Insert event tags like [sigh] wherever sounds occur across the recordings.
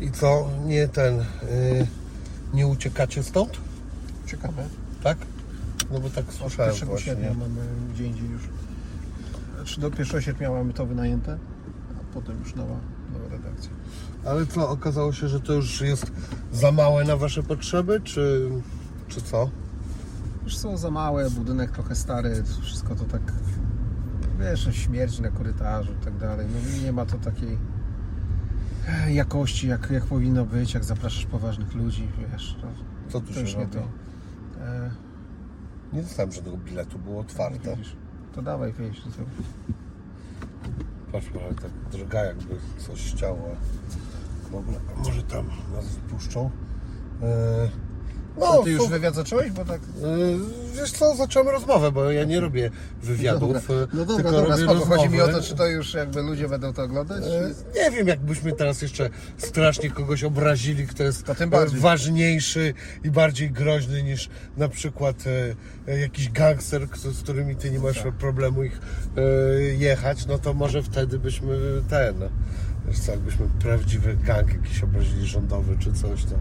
I co, nie ten, y, nie uciekacie stąd? Czekamy. Tak? No bo tak Od słyszałem 1 właśnie. sierpnia mamy gdzie indziej już. Znaczy do 1 sierpnia mamy to wynajęte, a potem już nowa, nowa redakcja. Ale co, okazało się, że to już jest za małe na wasze potrzeby, czy, czy co? Już są za małe, budynek trochę stary, wszystko to tak, wiesz, no, śmierć na korytarzu i tak dalej. No nie ma to takiej jakości, jak, jak powinno być, jak zapraszasz poważnych ludzi, wiesz. No, Co tu to się robi? to. E, Nie dostałem żadnego biletu, było otwarte. widzisz. To dawaj wyjść. No to... Patrz, ale tak drga jakby coś chciało. W ogóle, a może tam nas wpuszczą? Eee, No, ty już są- wywiad zacząłeś? Bo tak... Eee, Wiesz co, zacząłem rozmowę, bo ja nie robię wywiadów, Dobra. e, No dobra, tylko dobra, robię spoko. Chodzi mi o to, czy to już jakby ludzie będą to oglądać? E. Nie wiem, jakbyśmy teraz jeszcze strasznie kogoś obrazili, kto jest To tym bardziej. e, ważniejszy i bardziej groźny niż na przykład e, e, jakiś gangster, z którymi ty nie masz Tak. problemu ich e, jechać, no to może wtedy byśmy ten, wiesz co, jakbyśmy prawdziwy gang jakiś obrazili rządowy czy coś, to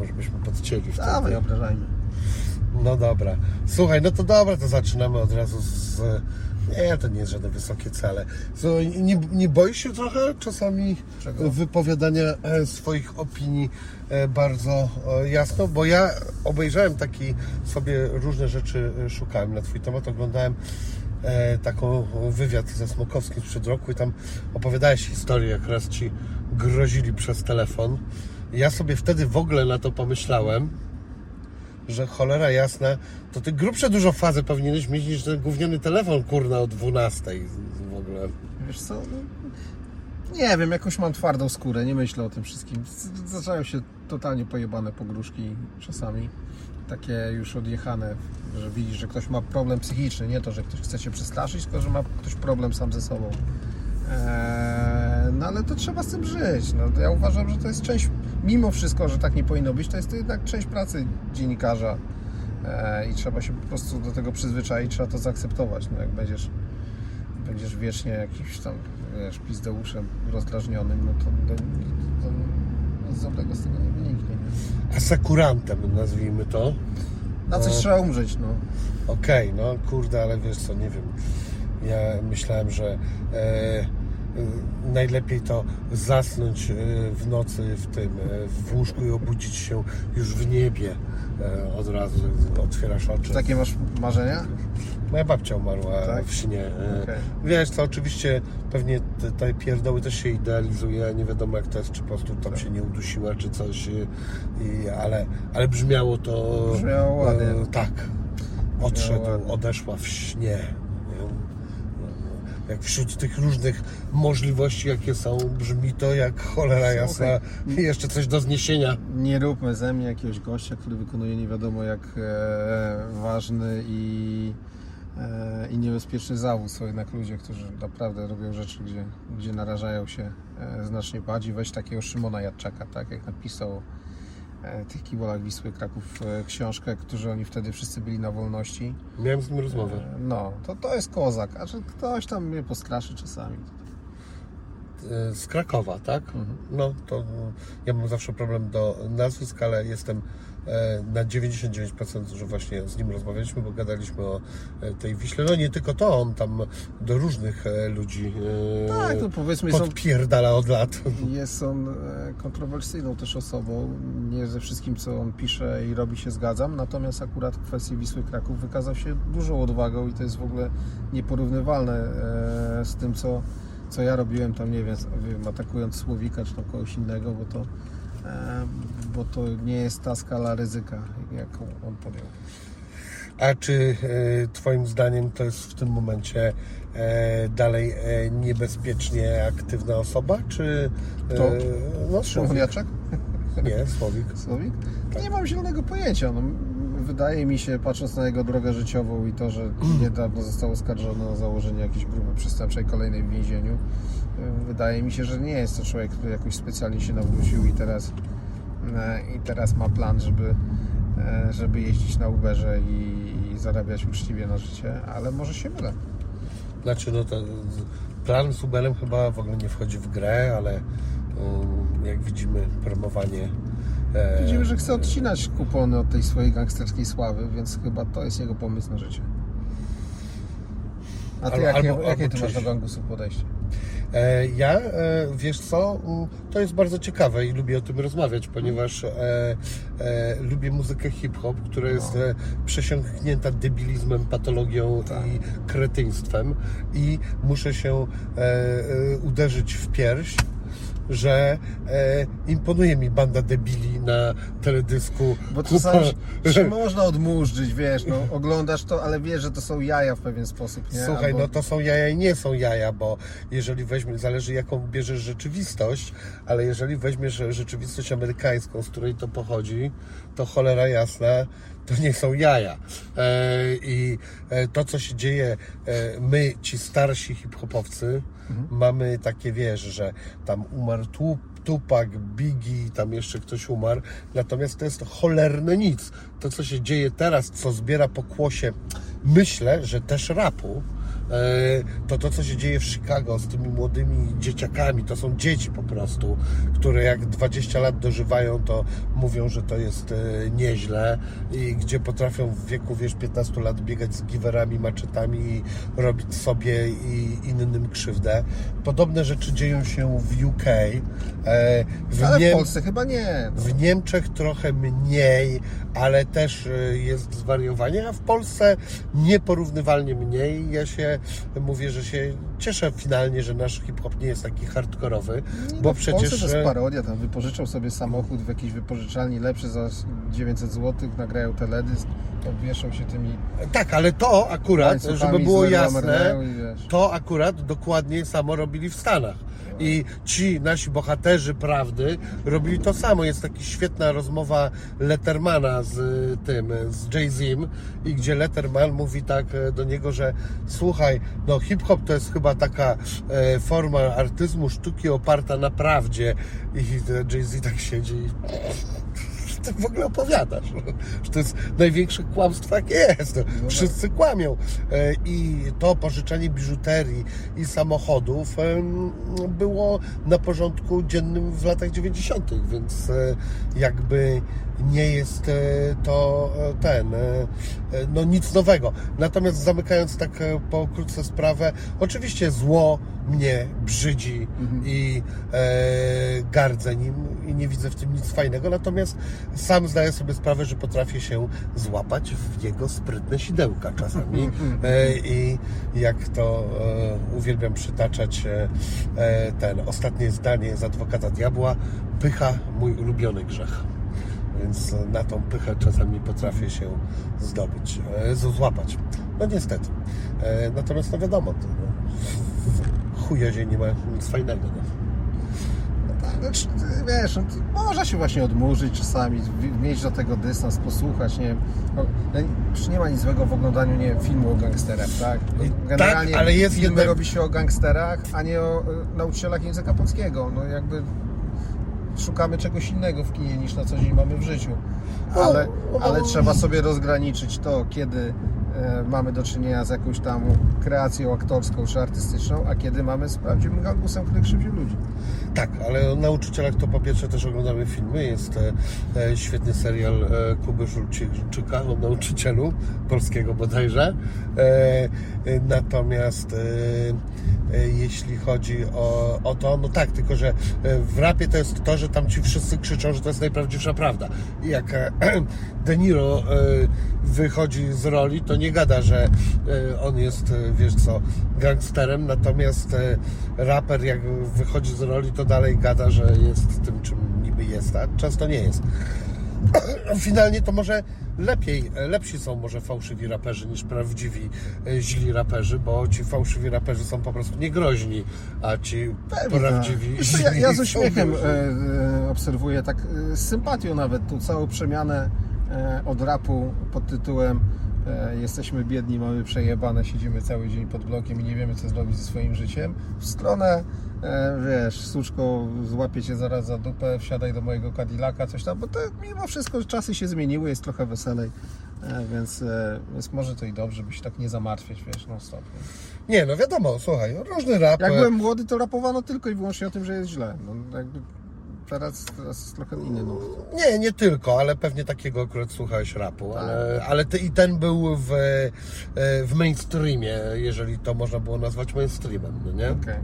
może byśmy podcięli wtedy. Dawaj, obrażajmy. No dobra. Słuchaj, no to dobra, to zaczynamy od razu z... Nie, to nie jest żadne wysokie cele. So, nie, nie boisz się trochę czasami Czego? wypowiadania e, swoich opinii e, bardzo e, jasno? Bo ja obejrzałem taki sobie różne rzeczy szukałem na Twój temat, oglądałem taką wywiad ze Smokowskim sprzed roku i tam opowiadałeś historię, jak raz Ci grozili przez telefon. Ja sobie wtedy w ogóle na to pomyślałem, że cholera jasna, to ty grubsze dużo fazy powinieneś mieć niż ten gówniany telefon, kurna, o 12 w ogóle. Wiesz co? No, nie wiem, jakoś mam twardą skórę, nie myślę o tym wszystkim. Z- Zacząłem się totalnie pojebane pogróżki czasami. Takie już odjechane, że widzisz, że ktoś ma problem psychiczny. Nie to, że ktoś chce cię przestraszyć, tylko że ma ktoś problem sam ze sobą. Eee, no ale to trzeba z tym żyć. No, ja uważam, że to jest część, mimo wszystko, że tak nie powinno być, to jest to jednak część pracy dziennikarza. Eee, I trzeba się po prostu do tego przyzwyczaić, trzeba to zaakceptować. No, jak będziesz będziesz wiecznie jakimś tam, wiesz, pizdeuszem rozdrażnionym, no to, to, to nic dobrego z tego nie wyniknie. Nie? Asekurantem nazwijmy to. Na coś No. trzeba umrzeć, no. Okej, no kurde, ale wiesz co, nie wiem. Ja myślałem, że e, najlepiej to zasnąć e, w nocy w tym, e, w łóżku i obudzić się już w niebie od razu, otwierasz oczy. Takie masz marzenia? Moja babcia umarła Tak? w śnie. Okej. Wiesz co, oczywiście pewnie te, te pierdoły też się idealizuje, nie wiadomo jak to jest, czy po prostu tam Tak. się nie udusiła, czy coś, i, ale, ale brzmiało to... Brzmiało ładnie. E, tak. Odszedł, odeszła w śnie. Jak wśród tych różnych możliwości, jakie są, brzmi to jak cholera jasna Słuchaj. jeszcze coś do zniesienia. Nie róbmy ze mnie jakiegoś gościa, który wykonuje nie wiadomo jak e, ważny i, e, i niebezpieczny zawód. Są jednak ludzie, którzy naprawdę robią rzeczy, gdzie, gdzie narażają się e, znacznie bardziej. Weź takiego Szymona Jadczaka, tak jak napisał tych kibolach Wisły Kraków e, książkę, którzy oni wtedy wszyscy byli na wolności. Miałem z nim rozmowę. E, No, to, to jest kozak. A że ktoś tam mnie postraszy czasami. E, z Krakowa, tak? No to ja mam zawsze problem do nazwisk, ale jestem e, na 99%, że właśnie z nim rozmawialiśmy, bo gadaliśmy o e, tej Wiśle. No nie tylko to, on tam do różnych e, ludzi e, Tak, to powiedzmy podpierdala od lat. Jest on e, kontrowersyjną też osobą. Nie ze wszystkim, co on pisze i robi, się zgadzam. Natomiast akurat w kwestii Wisły Kraków wykazał się dużą odwagą i to jest w ogóle nieporównywalne e, z tym, co, co ja robiłem tam, nie wiem, atakując Słowika czy tam kogoś innego, bo to, e, bo to nie jest ta skala ryzyka, jaką on podjął. A czy e, Twoim zdaniem to jest w tym momencie e, dalej e, niebezpiecznie aktywna osoba, czy... Kto? no. Jaczek? Nie, Słowik. [laughs] Słowik? Nie mam zielonego pojęcia. No, wydaje mi się, patrząc na jego drogę życiową i to, że niedawno został oskarżony o założenie jakiejś grupy przestępczej kolejnej w więzieniu, y, wydaje mi się, że nie jest to człowiek, który jakoś specjalnie się nawrócił i teraz, e, i teraz ma plan, żeby, e, żeby jeździć na Uberze i, i zarabiać uczciwie na życie, ale może się mylę. Znaczy, no to plan z Uberem chyba w ogóle nie wchodzi w grę, ale ym, jak widzimy, promowanie. E, Widzimy, że chce odcinać kupony od tej swojej gangsterskiej sławy, więc chyba to jest jego pomysł na życie. A ty Albo- jakie, albo- jakie albo ty masz do gangusów podejście? E, Ja, e, wiesz co, to jest bardzo ciekawe i lubię o tym rozmawiać, ponieważ e, lubię muzykę hip-hop, która jest No. przesiąknięta debilizmem, patologią Tak. i kretyństwem i muszę się uderzyć w pierś, że e, imponuje mi banda debili na teledysku. Bo Kupa- czasami się, [laughs] się można odmurzyć, wiesz, no oglądasz to, ale wiesz, że to są jaja w pewien sposób, nie? Słuchaj, Albo- no to są jaja i nie są jaja, bo jeżeli weźmiesz, zależy jaką bierzesz rzeczywistość, ale jeżeli weźmiesz rzeczywistość amerykańską, z której to pochodzi, to cholera jasna, to nie są jaja. E, I e, to, co się dzieje, e, my, ci starsi hip-hopowcy, mamy takie, wiesz, że tam umarł tu, Tupac, Biggie, tam jeszcze ktoś umarł, natomiast to jest cholerne nic. To, co się dzieje teraz, co zbiera pokłosie, myślę, że też rapu, to to, co się dzieje w Chicago z tymi młodymi dzieciakami, to są dzieci po prostu, które jak 20 lat dożywają, to mówią, że to jest e, nieźle i gdzie potrafią w wieku, wiesz, 15 lat biegać z giwerami, maczetami i robić sobie i innym krzywdę. Podobne rzeczy dzieją się w UK. E, w Ale w Niem- Polsce chyba nie. No. w Niemczech trochę mniej, ale też y, jest zwariowanie, a w Polsce nieporównywalnie mniej. Ja się mówię, że się cieszę finalnie, że nasz hip-hop nie jest taki hardkorowy, bo no, w przecież... To e, jest parodia, tam wypożyczą sobie samochód w jakiejś wypożyczalni lepszy za 900 zł, nagrają teledysk, obwieszą się tymi Tak, ale to akurat, żeby było jasne, to akurat dokładnie samo robili w Stanach. I ci nasi bohaterzy prawdy robili to samo. Jest taka świetna rozmowa Lettermana z y, tym, z Jay-Zim i gdzie Letterman mówi tak e, do niego, że słuchaj, no hip-hop to jest chyba taka e, forma artyzmu, sztuki oparta na prawdzie. I Jay-Z tak siedzi i [laughs] ty w ogóle opowiadasz? Że to jest największe kłamstwo, jakie jest. Wszyscy kłamią. E, I to pożyczanie biżuterii i samochodów em, było na porządku dziennym w latach 90., więc e, jakby nie jest e, to e, ten, e, no nic nowego. Natomiast zamykając tak pokrótce sprawę, oczywiście zło mnie brzydzi i e, gardzę nim i nie widzę w tym nic fajnego, natomiast sam zdaję sobie sprawę, że potrafię się złapać w jego sprytne sidełka czasami e, i jak to e, uwielbiam przytaczać ten ostatnie zdanie z Adwokata Diabła, pycha mój ulubiony grzech. Więc na tą pychę czasami potrafię się zdobyć, e, złapać. No niestety. E, Natomiast no wiadomo, to, no, chujozie nie ma nic fajnego. No. Znaczy, wiesz, no, można się właśnie odmurzyć czasami, mieć do tego dystans, posłuchać, nie no, nie ma nic złego w oglądaniu, nie filmu o gangsterach, tak? Generalnie tak, ale jest filmy robi się o gangsterach, a nie o e, nauczycielach języka polskiego. No jakby szukamy czegoś innego w kinie niż na co dzień mamy w życiu. Ale, No, ale no. trzeba sobie rozgraniczyć to, kiedy mamy do czynienia z jakąś tam kreacją aktorską czy artystyczną, a kiedy mamy z prawdziwym gangusem, który krzywdził ludzi. Tak, ale o nauczycielach to po pierwsze też oglądamy filmy. Jest e, e, świetny serial e, Kuby Żulczyka o nauczycielu polskiego bodajże. E, e, natomiast e, e, jeśli chodzi o, o to, no tak, tylko że e, w rapie to jest to, że tam ci wszyscy krzyczą, że to jest najprawdziwsza prawda. I jak e, [clears throat] De Niro e, wychodzi z roli, to nie gada, że e, on jest, e, wiesz co, gangsterem, natomiast e, raper jak wychodzi z roli, to dalej gada, że jest tym, czym niby jest, a często nie jest. [clears throat] Finalnie to może lepiej, lepsi są może fałszywi raperzy niż prawdziwi źli raperzy, bo ci fałszywi raperzy są po prostu niegroźni, a ci prawdziwi Wiesz co, ja, ja z uśmiechem obserwuję, tak z sympatią nawet tą całą przemianę od rapu pod tytułem e, Jesteśmy biedni, mamy przejebane, siedzimy cały dzień pod blokiem i nie wiemy co zrobić ze swoim życiem w stronę e, wiesz, suczko złapię cię zaraz za dupę, wsiadaj do mojego Cadillaca, coś tam, bo to mimo wszystko czasy się zmieniły, jest trochę weselej. E, Więc, e, więc może to i dobrze, by się tak nie zamartwiać, wiesz, non stop. Nie? No wiadomo, słuchaj, różny rap. Jak e, byłem młody, to rapowano tylko i wyłącznie o tym, że jest źle. No, jakby teraz, teraz jest trochę inny nurt. Nie, nie tylko, ale pewnie takiego akurat słuchałeś rapu, Tak. ale, ale ty, i ten był w, e, w mainstreamie, jeżeli to można było nazwać mainstreamem, no nie? Okej.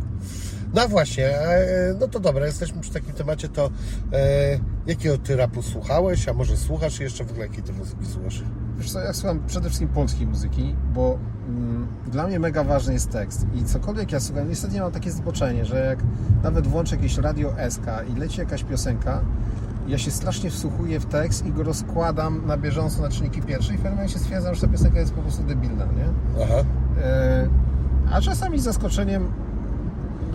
No właśnie, e, no to dobra, jesteśmy przy takim temacie, to e, jakiego ty rapu słuchałeś, a może słuchasz jeszcze w ogóle jakiej ty muzyki słuchasz? Wiesz co, ja słucham przede wszystkim polskiej muzyki, bo mm, dla mnie mega ważny jest tekst i cokolwiek ja słucham, niestety mam takie zboczenie, że jak nawet włączę jakieś radio SK i leci jakaś piosenka, ja się strasznie wsłuchuję w tekst i go rozkładam na bieżąco na czynniki pierwsze i w pewnym momencie stwierdzam, że ta piosenka jest po prostu debilna, nie? Aha, E, A czasami z zaskoczeniem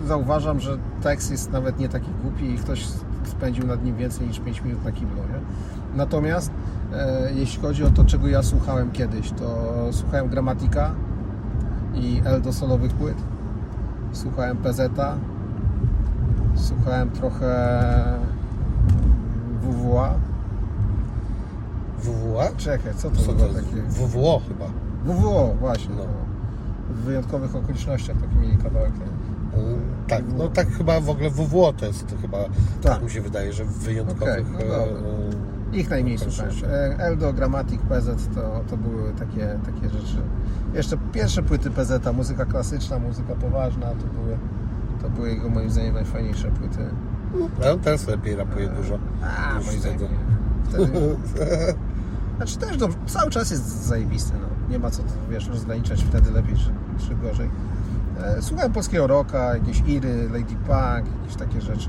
zauważam, że tekst jest nawet nie taki głupi i ktoś spędził nad nim więcej niż 5 minut na kiblu. Nie? Natomiast jeśli chodzi o to, czego ja słuchałem kiedyś, to słuchałem Gramatika i L do solowych płyt, słuchałem PZ, słuchałem trochę WWA. WWA? Czekaj, co to Co to było jest? takie? WWO chyba. WWO, właśnie. No. W wyjątkowych okolicznościach taki mieli kawałek. nie? E, Tak, no tak chyba w ogóle WWO to jest chyba, tak, Tak. mi się wydaje, że w wyjątkowych... Okej, no e, e, Ich najmniej słuchałem. E, Eldo, Grammatic, PZ to, to były takie, takie rzeczy. Jeszcze pierwsze płyty PZ, muzyka klasyczna, muzyka poważna, to były, to były jego moim zdaniem najfajniejsze płyty. No, teraz lepiej rapuje dużo. A, moim zdaniem wtedy. [laughs] znaczy też dobrze, cały czas jest zajebisty, no. Nie ma co, wiesz, rozgraniczać wtedy lepiej czy, czy gorzej. E, Słuchałem polskiego rocka, jakieś Iry, Lady Punk, jakieś takie rzeczy.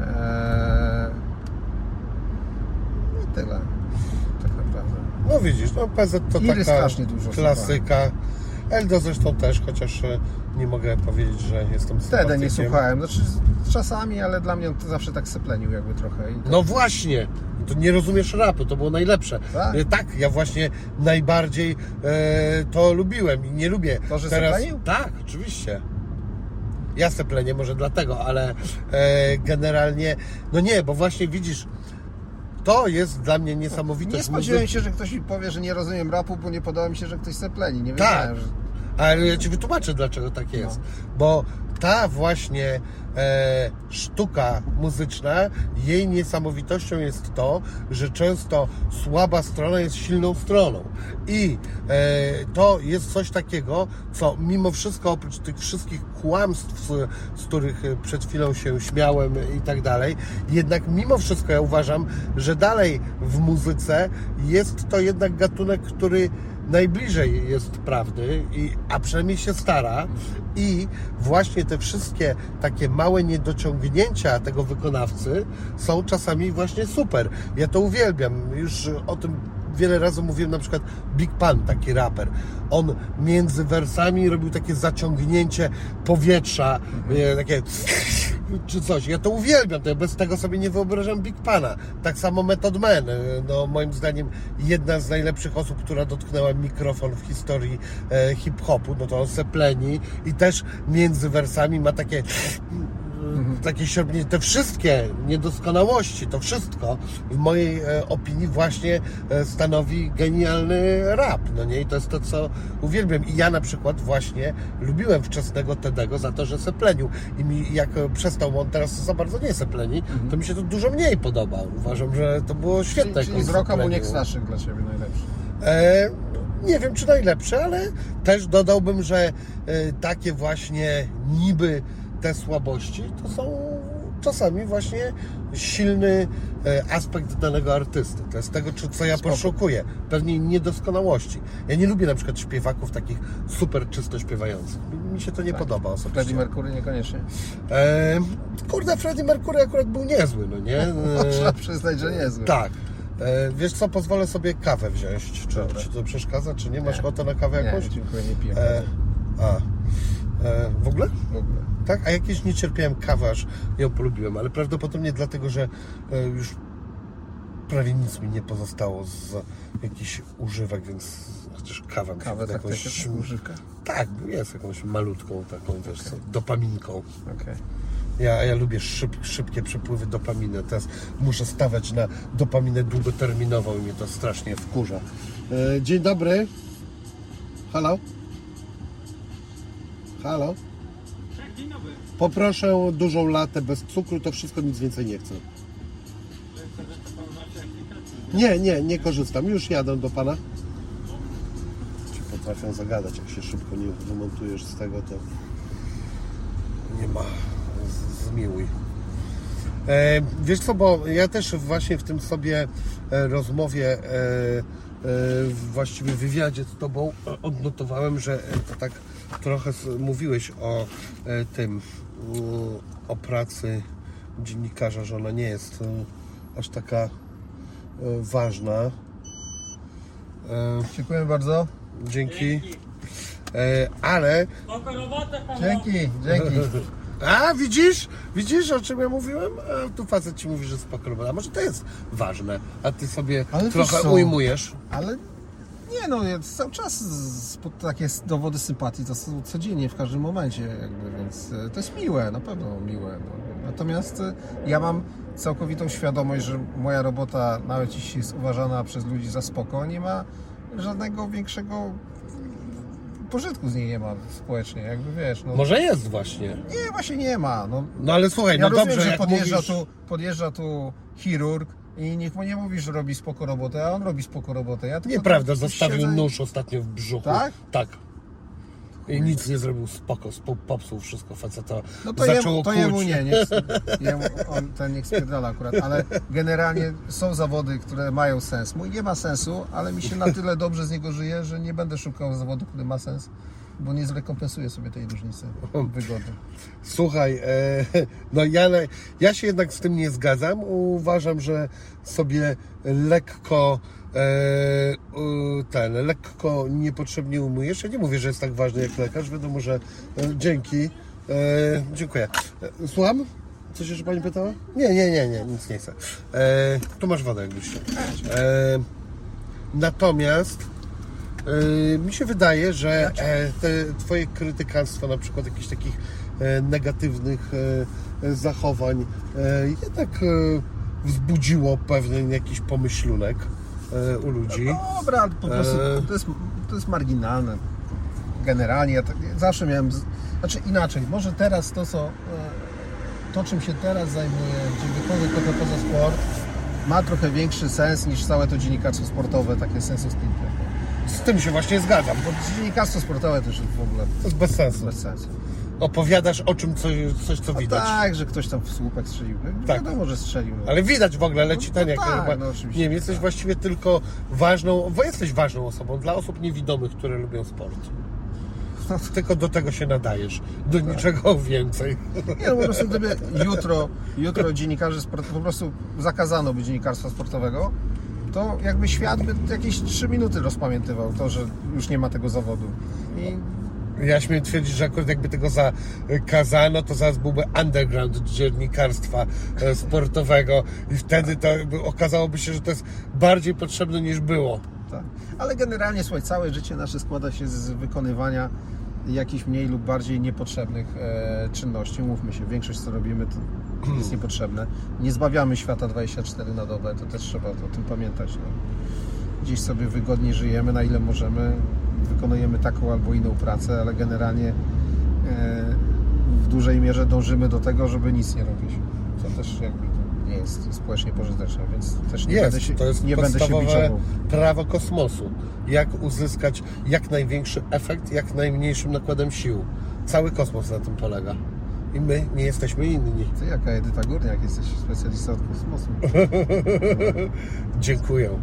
E, I tyle. Tak naprawdę. No widzisz, no PZ to Iry taka dużo klasyka. Eldo zresztą też, chociaż e, nie mogę powiedzieć, że jestem Wtedy nie słuchałem. Znaczy czasami, ale dla mnie on to zawsze tak seplenił jakby trochę. To... No właśnie, to nie rozumiesz rapu, to było najlepsze. Tak? E, tak ja właśnie najbardziej e, to lubiłem i nie lubię. To, że teraz. seplenił? Tak, oczywiście. Ja seplenię może dlatego, ale e, generalnie, no nie, bo właśnie widzisz, to jest dla mnie niesamowite. Nie spodziewałem się, że ktoś mi powie, że nie rozumiem rapu, bo nie podoba mi się, że ktoś sepleni. Nie Tak. wiedziałem, że... Ale ja Ci wytłumaczę, dlaczego tak jest. Bo ta właśnie e, sztuka muzyczna, jej niesamowitością jest to, że często słaba strona jest silną stroną. I e, to jest coś takiego, co mimo wszystko, oprócz tych wszystkich kłamstw, z, z których e, przed chwilą się śmiałem i tak dalej, jednak mimo wszystko ja uważam, że dalej w muzyce jest to jednak gatunek, który najbliżej jest prawdy, i, a przynajmniej się stara i właśnie te wszystkie takie małe niedociągnięcia tego wykonawcy są czasami właśnie super. Ja to uwielbiam. Już o tym wiele razy mówiłem, na przykład Big Pan, taki raper. On między wersami robił takie zaciągnięcie powietrza, e, takie [laughs] czy coś. Ja to uwielbiam, to ja bez tego sobie nie wyobrażam Big Pana. Tak samo Method Man, e, no moim zdaniem jedna z najlepszych osób, która dotknęła mikrofon w historii e, hip-hopu, no to on sepleni i też między wersami ma takie takie siorбnięcie, te wszystkie niedoskonałości, to wszystko w mojej e, opinii właśnie e, stanowi genialny rap, no nie? I to jest to, co uwielbiam. I ja na przykład właśnie lubiłem wczesnego Tedego za to, że seplenił. I mi jak przestał, on teraz za bardzo nie sepleni, to mi się to dużo mniej podoba. Uważam, że to było świetne. Czyli, czyli z roka. Muniek Staszek dla Ciebie najlepszy. E, nie wiem, czy najlepsze, ale też dodałbym, że e, takie właśnie niby te słabości to są czasami właśnie silny e, aspekt danego artysty. To jest tego, co ja poszukuję. Pewnej niedoskonałości. Ja nie lubię na przykład śpiewaków takich super czysto śpiewających. Mi- się to nie podoba osobiście. Freddie Mercury niekoniecznie. E, kurde, Freddie Mercury akurat był niezły, no nie? [laughs] E, Można przyznać, że niezły. tak. E, wiesz co, pozwolę sobie kawę wziąć. Czy Dobra. ci to przeszkadza, czy nie? Masz Nie. ochotę na kawę Nie, jakąś? dziękuję, nie piję. E, a. E, w ogóle? W ogóle. Tak? A jakieś nie cierpiałem kawy, aż ją polubiłem, ale prawdopodobnie dlatego, że e, już prawie nic mi nie pozostało z jakichś używek, więc chociaż kawa mi się Kawę tak, jakąś... tak, używka. Tak, jest jakąś malutką taką, wiesz co, dopaminką. Okej. Ja, ja lubię szyb, szybkie przepływy dopaminy. Teraz muszę stawiać na dopaminę długoterminową i mnie to strasznie wkurza. E, dzień dobry. Halo? Halo? Poproszę dużą latę bez cukru, to wszystko nic więcej nie chcę. Nie, nie, nie korzystam. Już jadę do pana. Ci potrafią zagadać, jak się szybko nie wymontujesz z tego, to nie ma zmiłuj. E, wiesz co, bo ja też właśnie w tym sobie e, rozmowie, e, e, właściwie wywiadzie z tobą odnotowałem, że to tak trochę mówiłeś o e, tym, o pracy dziennikarza, że ona nie jest e, aż taka e, ważna. Dziękuję bardzo. dzięki. Ale Dzięki, dzięki. [laughs] A, widzisz? Widzisz, o czym ja mówiłem? A, tu facet ci mówi, że spoko robota. A może to jest ważne, a ty sobie Ale trochę ujmujesz. Ale nie no, ja cały czas takie dowody sympatii to są codziennie, w każdym momencie jakby, więc e, to jest miłe, na pewno miłe. No. Natomiast e, ja mam całkowitą świadomość, że moja robota, nawet jeśli jest uważana przez ludzi za spoko, nie ma żadnego większego pożytku z niej nie ma społecznie, jakby wiesz, no. Może jest właśnie. Nie, właśnie nie ma, no. No ale słuchaj, Ja no rozumiem, dobrze, że podjeżdża, mówisz... tu, podjeżdża tu chirurg i niech mu nie mówi, że robi spoko robotę, a on robi spoko robotę. Ja tylko Nieprawda, tam zostawił siedzę i- nóż ostatnio w brzuchu. Tak? Tak. I nic nie zrobił spoko, spo- popsuł wszystko faceta. No to, jemu, to kłuć. jemu nie, niech, [laughs] jemu, on ten niech spierdala akurat, ale generalnie są zawody, które mają sens. Mój nie ma sensu, ale mi się na tyle dobrze z niego żyje, że nie będę szukał zawodu, który ma sens, bo nie zrekompensuję sobie tej różnicy wygody. Słuchaj, e, no ja, ja się jednak z tym nie zgadzam. Uważam, że sobie lekko e, ten, lekko niepotrzebnie umyjesz. Ja nie mówię, że jest tak ważny jak lekarz. Wiadomo, że e, dzięki. E, dziękuję. E, Słucham? Coś jeszcze Pani pytała? Nie, nie, nie, nie, nic nie chcę. E, tu masz wodę, jakbyś. E, natomiast Yy, Mi się wydaje, że e, te Twoje krytykanstwo, na przykład jakichś takich e, negatywnych e, zachowań, jednak wzbudziło pewien jakiś pomyślunek u ludzi. Dobra, ale po prostu to jest, to jest marginalne. Generalnie ja tak, zawsze miałem, z- znaczy inaczej, może teraz to, co, to czym się teraz zajmuję, wychodzę trochę poza sport, ma trochę większy sens niż całe to dziennikarstwo sportowe, takie sensu stricte. Z tym się właśnie zgadzam. Bo dziennikarstwo sportowe też jest w ogóle To jest bez sensu. bez sensu. Opowiadasz o czym coś, coś co No widać. tak, że ktoś tam w słupek strzelił. No, Tak. Wiadomo, że strzelił. No. Ale widać w ogóle, leci No ten jak tak, no oczywiście, nie wiem, jesteś tak. właściwie tylko ważną, bo jesteś ważną osobą dla osób niewidomych, które lubią sport. Tylko do tego się nadajesz. Do Tak. niczego więcej. Nie, no po prostu gdyby jutro, jutro dziennikarzy sport, po prostu zakazano by dziennikarstwa sportowego, to jakby świat by jakieś 3 minuty rozpamiętywał to, że już nie ma tego zawodu. I Ja śmiem twierdzić, że akurat jakby tego zakazano, to zaraz byłby underground dziennikarstwa e, sportowego i wtedy to by, okazałoby się, że to jest bardziej potrzebne niż było. tak. Ale generalnie, słuchaj, całe życie nasze składa się z wykonywania jakichś mniej lub bardziej niepotrzebnych e, czynności. Mówmy się, większość co robimy to [clears throat] jest niepotrzebne. Nie zbawiamy świata 24 na dobę, to też trzeba o tym pamiętać. No. Gdzieś sobie wygodnie żyjemy, na ile możemy, wykonujemy taką albo inną pracę, ale generalnie e, w dużej mierze dążymy do tego, żeby nic nie robić. Co też jakby jest społecznie pożyteczne, więc też nie, Jest, będę się, to jest nie będę się podstawowe prawo kosmosu. Jak uzyskać jak największy efekt, jak najmniejszym nakładem sił. Cały kosmos na tym polega. I my nie jesteśmy inni. Ty jaka Edyta Górniak, jesteś specjalistą od kosmosu. [laughs] Dziękuję. [laughs]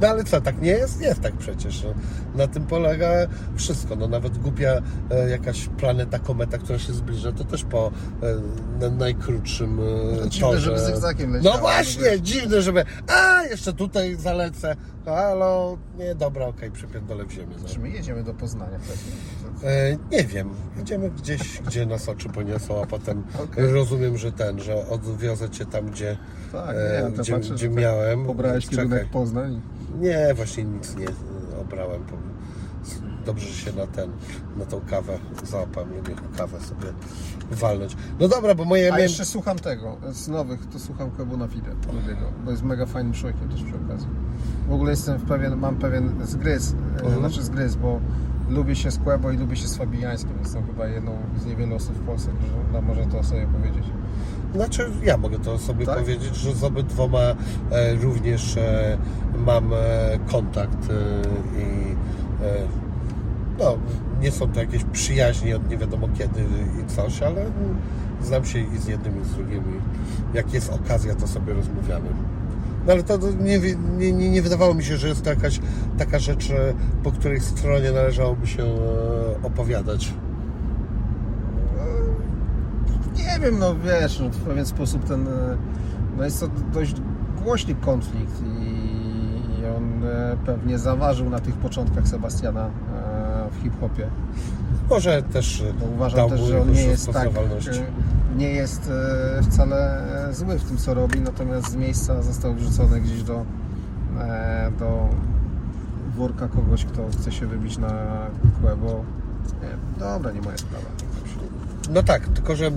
No ale co, tak nie jest? Jest tak przecież. No, na tym polega wszystko. No, nawet głupia e, jakaś planeta, kometa, która się zbliża, to też po e, na najkrótszym e, To dziwne, torze. żeby zygzakiem leciała, No właśnie, dziwne, żeby a, jeszcze tutaj zalecę. Halo, nie, dobra, okej, przypierdolę w ziemię. Czy my jedziemy do Poznania pewnie? E, nie wiem, idziemy gdzieś, gdzie nas oczy poniosą, a potem Okej. rozumiem, że ten, że odwiozę cię tam, gdzie, Tak, e, nie, gdzie, patrzę, gdzie że tak miałem. Pobrałeś Czekaj. kierunek Poznań. Nie, właśnie nic nie obrałem. Dobrze się na ten, na tą kawę załapałem. Lubię kawę sobie walnąć. No dobra, bo moje... A miałem- jeszcze słucham tego, z nowych, to słucham Kebuna Fide, lubię go, bo jest mega fajnym człowiekiem też przy okazji. W ogóle jestem w pewien, mam pewien zgryz, e, Mhm. znaczy zgryz, bo lubię się z Kłebo i lubię się z Fabiańskim, jestem chyba jedną z niewielu osób w Polsce, którzy no, może to sobie powiedzieć. Znaczy, ja mogę to sobie Tak? powiedzieć, że z obydwoma e, również e, mam e, kontakt e, i e, no, nie są to jakieś przyjaźnie od nie wiadomo kiedy i coś, ale mm, znam się i z jednym i z drugim i jak jest okazja, to sobie rozmawiamy. No ale to nie, nie, nie, nie wydawało mi się, że jest to jakaś taka rzecz, e, po której stronie należałoby się e, opowiadać. Nie wiem, no wiesz, no, w pewien sposób ten, e, no jest to dość głośny konflikt i, i on e, pewnie zaważył na tych początkach Sebastiana e, w hip-hopie. Może też e, Bo uważam też, że on nie jest tak, e, nie jest e, wcale e, zły w tym, co robi, natomiast z miejsca został wrzucony gdzieś do, e, do worka kogoś, kto chce się wybić na kłę, bo nie, wiem, dobra, nie moja sprawa. No tak, tylko że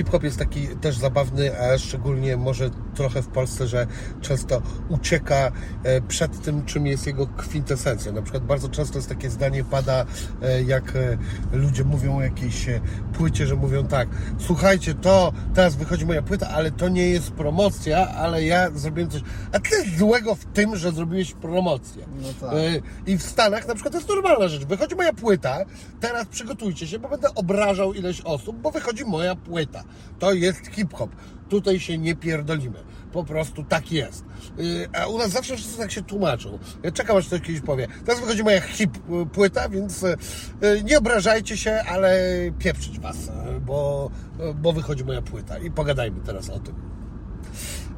hip-hop jest taki też zabawny, a szczególnie może trochę w Polsce, że często ucieka e, przed tym, czym jest jego kwintesencja. Na przykład bardzo często jest takie zdanie pada, e, jak e, ludzie mówią o jakiejś płycie, że mówią tak, słuchajcie, to teraz wychodzi moja płyta, ale to nie jest promocja, ale ja zrobiłem coś. A co jest złego w tym, że zrobiłeś promocję? No tak. I w Stanach na przykład to jest normalna rzecz. Wychodzi moja płyta, teraz przygotujcie się, bo będę obrażał ileś osób, bo wychodzi moja płyta. To jest hip-hop. Tutaj się nie pierdolimy. Po prostu tak jest. Y, A u nas zawsze wszyscy tak się tłumaczą. Ja czekam, aż ktoś kiedyś powie. Teraz wychodzi moja hip płyta, więc y, y, nie obrażajcie się, ale pieprzyć was, y, bo, bo wychodzi moja płyta. I pogadajmy teraz o tym.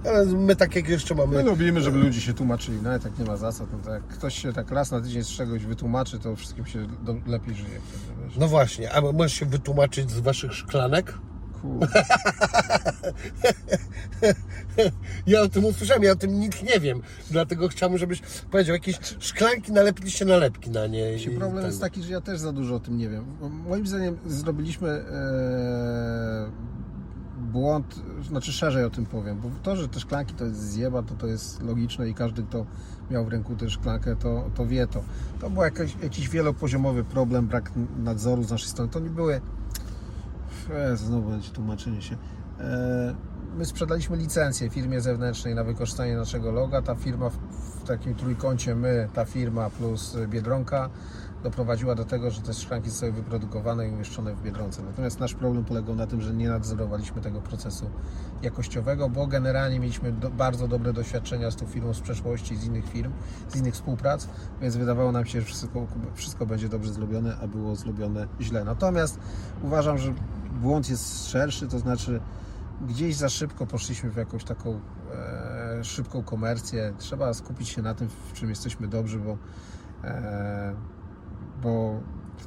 Ale my tak jak jeszcze mamy... My lubimy, żeby ludzie się tłumaczyli, nawet jak nie ma za co, to tak, jak ktoś się tak raz na tydzień z czegoś wytłumaczy, to wszystkim się do, lepiej żyje wiesz. No właśnie, a możesz się wytłumaczyć z waszych szklanek? Ja o tym usłyszałem, ja o tym nic nie wiem. Dlatego chciałbym, żebyś powiedział, jakieś szklanki nalepiliście nalepki na nie. I problem ten- jest taki, że ja też za dużo o tym nie wiem. Moim zdaniem zrobiliśmy e, błąd, znaczy szerzej o tym powiem, bo to, że te szklanki to jest zjeba, to to jest logiczne i każdy, kto miał w ręku tę szklankę, to, to wie to. To był jakiś, jakiś wielopoziomowy problem, brak nadzoru z naszej strony. To nie były... E, znowu będzie tłumaczenie się. E, my sprzedaliśmy licencję firmie zewnętrznej na wykorzystanie naszego loga. Ta firma w, w takim trójkącie my, ta firma plus Biedronka doprowadziła do tego, że te szklanki zostały wyprodukowane i umieszczone w Biedronce. Natomiast nasz problem polegał na tym, że nie nadzorowaliśmy tego procesu jakościowego, bo generalnie mieliśmy do, bardzo dobre doświadczenia z tą firmą z przeszłości, z innych firm, z innych współprac, więc wydawało nam się, że wszystko, wszystko będzie dobrze zrobione, a było zrobione źle. Natomiast uważam, że błąd jest szerszy, to znaczy gdzieś za szybko poszliśmy w jakąś taką e, szybką komercję. Trzeba skupić się na tym, w czym jesteśmy dobrzy, bo, e, bo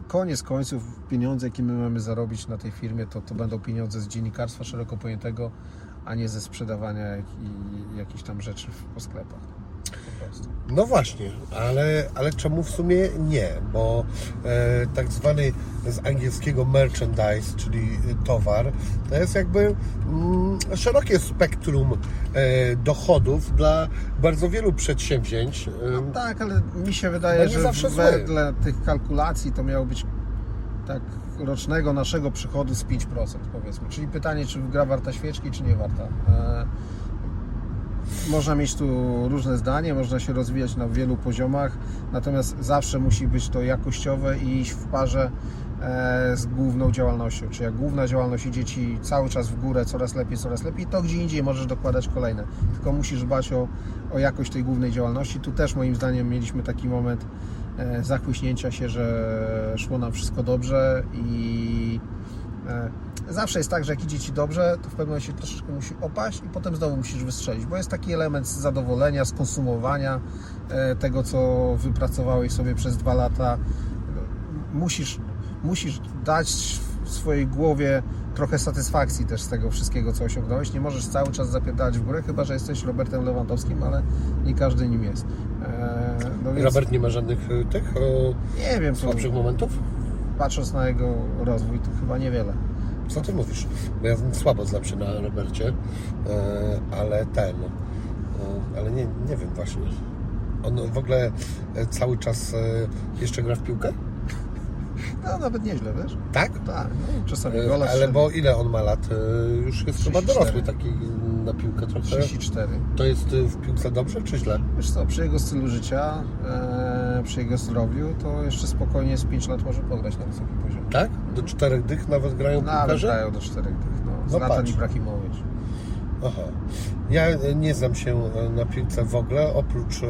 koniec końców pieniądze, jakie my mamy zarobić na tej firmie, to, to będą pieniądze z dziennikarstwa szeroko pojętego, a nie ze sprzedawania jakichś tam rzeczy w, po sklepach. No właśnie, ale, ale czemu w sumie nie? Bo e, tak zwany z angielskiego merchandise, czyli towar, to jest jakby mm, szerokie spektrum e, dochodów dla bardzo wielu przedsięwzięć. E, Tak, ale mi się wydaje, nie że wedle tych kalkulacji to miało być tak rocznego naszego przychodu z 5% powiedzmy. Czyli pytanie, czy gra warta świeczki, czy nie warta. E, można mieć tu różne zdanie, można się rozwijać na wielu poziomach, natomiast zawsze musi być to jakościowe i iść w parze e, z główną działalnością. Czy jak główna działalność idzie Ci cały czas w górę, coraz lepiej, coraz lepiej, to gdzie indziej możesz dokładać kolejne. Tylko musisz dbać o, o jakość tej głównej działalności. Tu też moim zdaniem mieliśmy taki moment e, zachłyśnięcia się, że szło nam wszystko dobrze i zawsze jest tak, że jak idzie Ci dobrze, to w pewnym momencie troszeczkę musi opaść i potem znowu musisz wystrzelić, bo jest taki element zadowolenia, skonsumowania e, tego, co wypracowałeś sobie przez dwa lata. Musisz, musisz dać w swojej głowie trochę satysfakcji też z tego wszystkiego, co osiągnąłeś. Nie możesz cały czas zapierdalać w górę, chyba że jesteś Robertem Lewandowskim, ale nie każdy nim jest. E, no więc Robert nie ma żadnych e, tych e, nie wiem, słabszych momentów? Patrząc na jego rozwój, to chyba niewiele. Co ty mówisz? Bo ja słabo znam się na Robercie, e, ale ten, e, ale nie, nie wiem właśnie. On w ogóle e, cały czas jeszcze gra w piłkę? No nawet nieźle, wiesz? Tak? Tak, no, czasami gola Ale bo ile on ma lat? Już jest chyba 34. dorosły taki na piłkę trochę. 34. To jest w piłce dobrze czy źle? Wiesz co, przy jego stylu życia, e, przy jego zdrowiu, to jeszcze spokojnie z 5 lat może pograć na wysokim poziomie. Tak? Do czterech dych nawet grają Nawet piłkarze? dają do 4 tych, no. No Zlatan patrz. Ibrahimowicz. Aha. Ja e, nie znam się e, na piłce w ogóle, oprócz, e,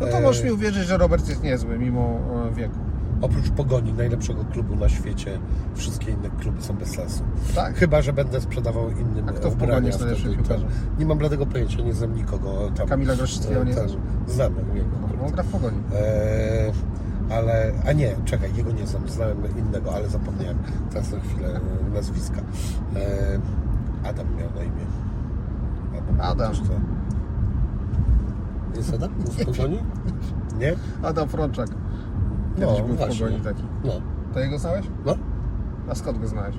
No to e, możesz mi uwierzyć, że Robert jest niezły, mimo e, wieku. Oprócz Pogoni, najlepszego klubu na świecie. Wszystkie inne kluby są bez sensu. Tak? Chyba, że będę sprzedawał innym A kto w Pogoni jest najlepszym piłkarzem? Nie mam bladego pojęcia, nie znam nikogo tam. Kamila Groszyckiego nie E, znasz? Znam jego. No, on gra w Pogoni. E, ale, a nie, czekaj, jego nie znam, znałem innego, ale zapomniałem teraz na chwilę e, nazwiska. E, Adam miał na imię. Adam. co- Jest Adam? Z Pogoni? Nie? Adam Frączak. No, był w właśnie. Pogoni taki. No, To jego znałeś? no. A skąd go znałeś?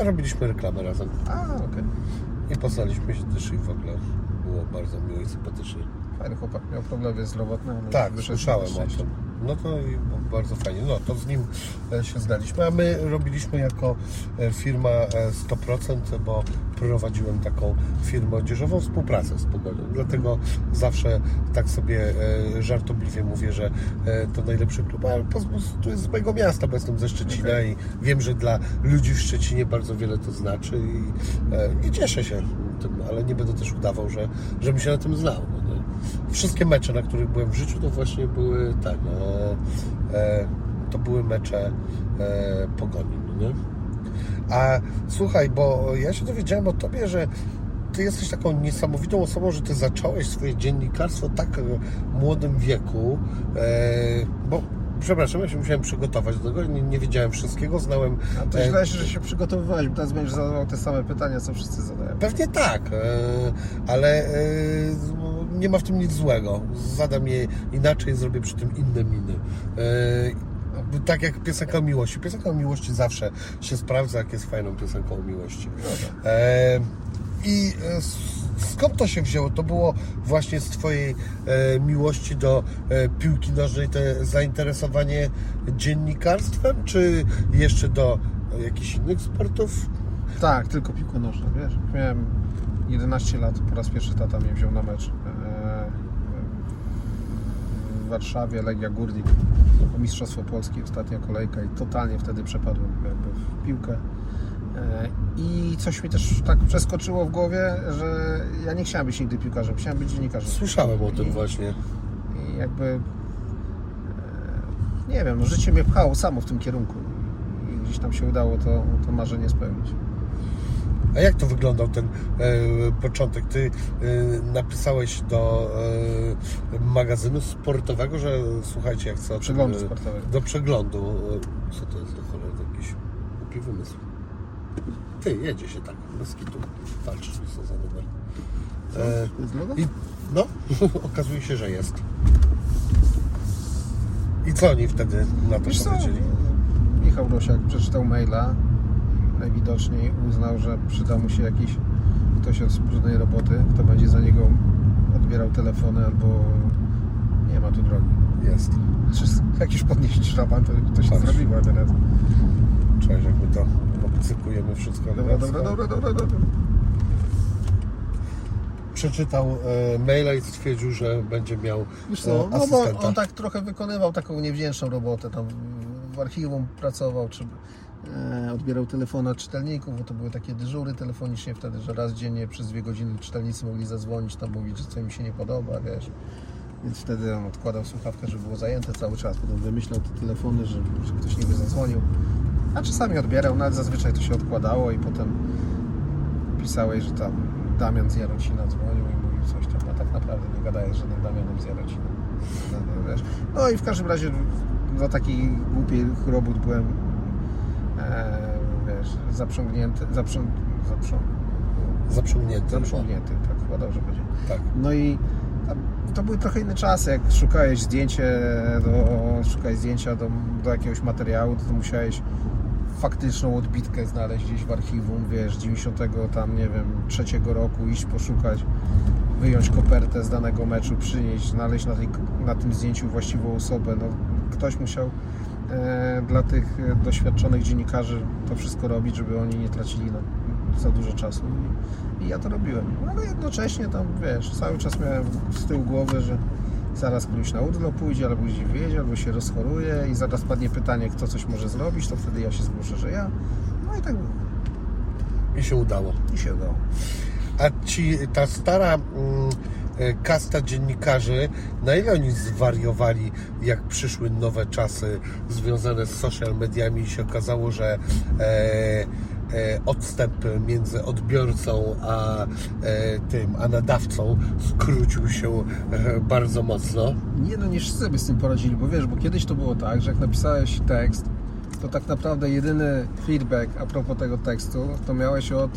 A robiliśmy reklamę razem. A, okej. I poznaliśmy się też i w ogóle było bardzo miło i sympatycznie. Fajny chłopak, miał problemy zdrowotne, ale Tak, słyszałem o tym. No to bardzo fajnie. No to z nim e, się zdaliśmy, a my robiliśmy jako e, firma e, 100%, bo prowadziłem taką firmę odzieżową, współpracę z Pogodą. Dlatego zawsze tak sobie e, żartobliwie mówię, że e, to najlepszy klub, ale prostu jest z mojego miasta, bo jestem ze Szczecina Okej. i wiem, że dla ludzi w Szczecinie bardzo wiele to znaczy i, e, i cieszę się tym, ale nie będę też udawał, że, żebym się na tym znał. No? Wszystkie mecze, na których byłem w życiu, to właśnie były tak, e, e, to były mecze e, Pogoni, no nie? A słuchaj, bo ja się dowiedziałem o Tobie, że Ty jesteś taką niesamowitą osobą, że Ty zacząłeś swoje dziennikarstwo w tak e, młodym wieku, e, bo przepraszam, ja się musiałem przygotować do tego, nie, nie wiedziałem wszystkiego, znałem... A to e, źle, że się przygotowywałeś, bo teraz będziesz zadawał te same pytania, co wszyscy zadają. Pewnie tak, e, ale e, nie ma w tym nic złego. Zadam je inaczej, zrobię przy tym inne miny. E, Tak jak piosenka o miłości. Piosenka o miłości zawsze się sprawdza, jak jest fajną piosenką o miłości. E, I e, skąd to się wzięło? To było właśnie z Twojej e, miłości do e, piłki nożnej, to zainteresowanie dziennikarstwem, czy jeszcze do jakichś innych sportów? Tak, tylko piłka nożna, wiesz. Miałem 11 lat, po raz pierwszy tata mnie wziął na mecz. Warszawie Legia Górnik, o Mistrzostwo Polskie, ostatnia kolejka i totalnie wtedy przepadłem jakby w piłkę. E, I coś mi też tak przeskoczyło w głowie, że ja nie chciałem być nigdy piłkarzem, chciałem być dziennikarzem. Słyszałem o tym I- właśnie. I jakby e, nie wiem, no życie mnie pchało samo w tym kierunku i gdzieś tam się udało to, to marzenie spełnić. A jak to wyglądał ten e, początek? Ty e, napisałeś do e, magazynu sportowego, że słuchajcie, jak chcę Przeglądu e, sportowego. Do przeglądu. E, Co to jest do cholery? Jakiś głupi wymysł. Ty, jedzie się tak, bez kitu. Walczysz, co za numer. E? I no, [laughs] okazuje się, że jest. I co oni wtedy na to Wiesz co, powiedzieli? Michał Rosiak przeczytał maila najwidoczniej uznał, że przyda mu się jakiś ktoś od brudnej roboty, kto będzie za niego odbierał telefony albo nie ma tu drogi. Jest. Czy jak już podnieść szlaban, to, to się Patrz. zrobiło teraz. Cześć, jak my to obcykujemy wszystko. Dobra, dobra, dobra, dobra, dobra. przeczytał e, maila i stwierdził, że będzie miał Wiesz e, co, no bo asystenta. on tak trochę wykonywał taką niewdzięczną robotę, tam w archiwum pracował, czy e, odbierał telefony od czytelników, bo to były takie dyżury telefonicznie wtedy, że raz dziennie przez dwie godziny czytelnicy mogli zadzwonić, tam mówić, że co im się nie podoba, wiesz. Więc wtedy on odkładał słuchawkę, żeby było zajęte cały czas, potem wymyślał te telefony, że, że ktoś niby zadzwonił. A czasami odbierał, no ale zazwyczaj to się odkładało i potem pisałeś, że tam Damian z Jarocina dzwonił i mówił coś tam, a tak naprawdę nie gadałeś z żadnym Damianem z Jarocina. No, no, no i w każdym razie do takiej głupiej robót byłem e, wiesz, zaprzągnięty, zaprząg, zaprząg, Zaprzągnięty. zaprzągnięty, tak chyba dobrze będzie. Tak. No i to były trochę inne czasy, jak szukałeś zdjęcie do, szukałeś zdjęcia do, do jakiegoś materiału, to, to musiałeś faktyczną odbitkę znaleźć gdzieś w archiwum, wiesz, 90 tam, nie wiem, trzeciego roku, iść poszukać, wyjąć kopertę z danego meczu, przynieść, znaleźć na, tej, na tym zdjęciu właściwą osobę. No, ktoś musiał e, dla tych e, doświadczonych dziennikarzy to wszystko robić, żeby oni nie tracili na, za dużo czasu. I, ja to robiłem. No, Ale jednocześnie tam, wiesz, cały czas miałem z tyłu głowy, że zaraz któryś na urlop pójdzie, albo gdzieś wiezie, albo się rozchoruje i zaraz padnie pytanie, kto coś może zrobić, to wtedy ja się zgłoszę, że ja. No i tak było. I się udało. I się udało. A ci, ta stara mm, e, kasta dziennikarzy, na ile oni zwariowali, jak przyszły nowe czasy związane z social mediami i się okazało, że e, e, odstęp między odbiorcą a e, tym, a nadawcą skrócił się e, bardzo mocno. Nie no, nie wszyscy sobie z tym poradzili, bo wiesz, bo kiedyś to było tak, że jak napisałeś tekst, to tak naprawdę jedyny feedback a propos tego tekstu, to miałeś od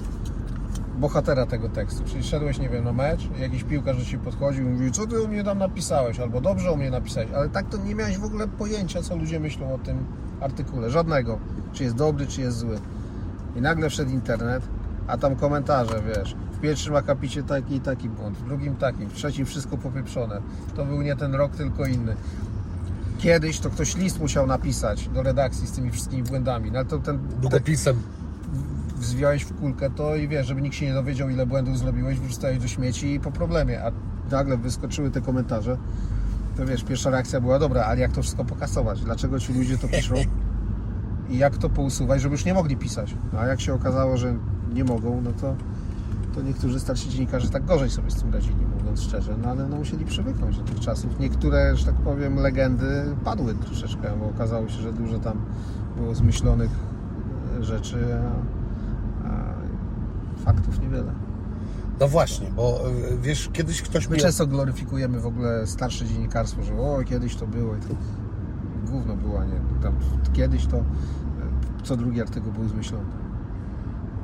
bohatera tego tekstu. Czyli szedłeś, nie wiem, na mecz, jakiś piłkarz do Ciebie podchodził i mówił, co Ty u mnie tam napisałeś, albo dobrze u mnie napisałeś, ale tak to nie miałeś w ogóle pojęcia, co ludzie myślą o tym artykule, żadnego, czy jest dobry, czy jest zły. I nagle wszedł internet, a tam komentarze, wiesz, w pierwszym akapicie taki i taki błąd, w drugim taki, w trzecim wszystko popieprzone. To był nie ten rok, tylko inny. Kiedyś to ktoś list musiał napisać do redakcji z tymi wszystkimi błędami, no ale to ten Długopisem. Zwiałeś w kulkę to i wiesz, żeby nikt się nie dowiedział ile błędów zrobiłeś, wrzucałeś do śmieci i po problemie, a nagle wyskoczyły te komentarze, to wiesz, pierwsza reakcja była dobra, ale jak to wszystko pokasować? Dlaczego ci ludzie to piszą? I jak to pousuwać, żeby już nie mogli pisać? No, a jak się okazało, że nie mogą, no to, to niektórzy starsi dziennikarze tak gorzej sobie z tym radzili, mówiąc szczerze, no ale no, musieli przywyknąć do tych czasów. Niektóre, że tak powiem, legendy padły troszeczkę, bo okazało się, że dużo tam było zmyślonych e, rzeczy, a faktów niewiele. No właśnie, bo e, wiesz, kiedyś ktoś My mi... często gloryfikujemy w ogóle starsze dziennikarstwo, że o, kiedyś to było i to gówno było, a nie? Tam kiedyś to e, co drugi artykuł był zmyślony.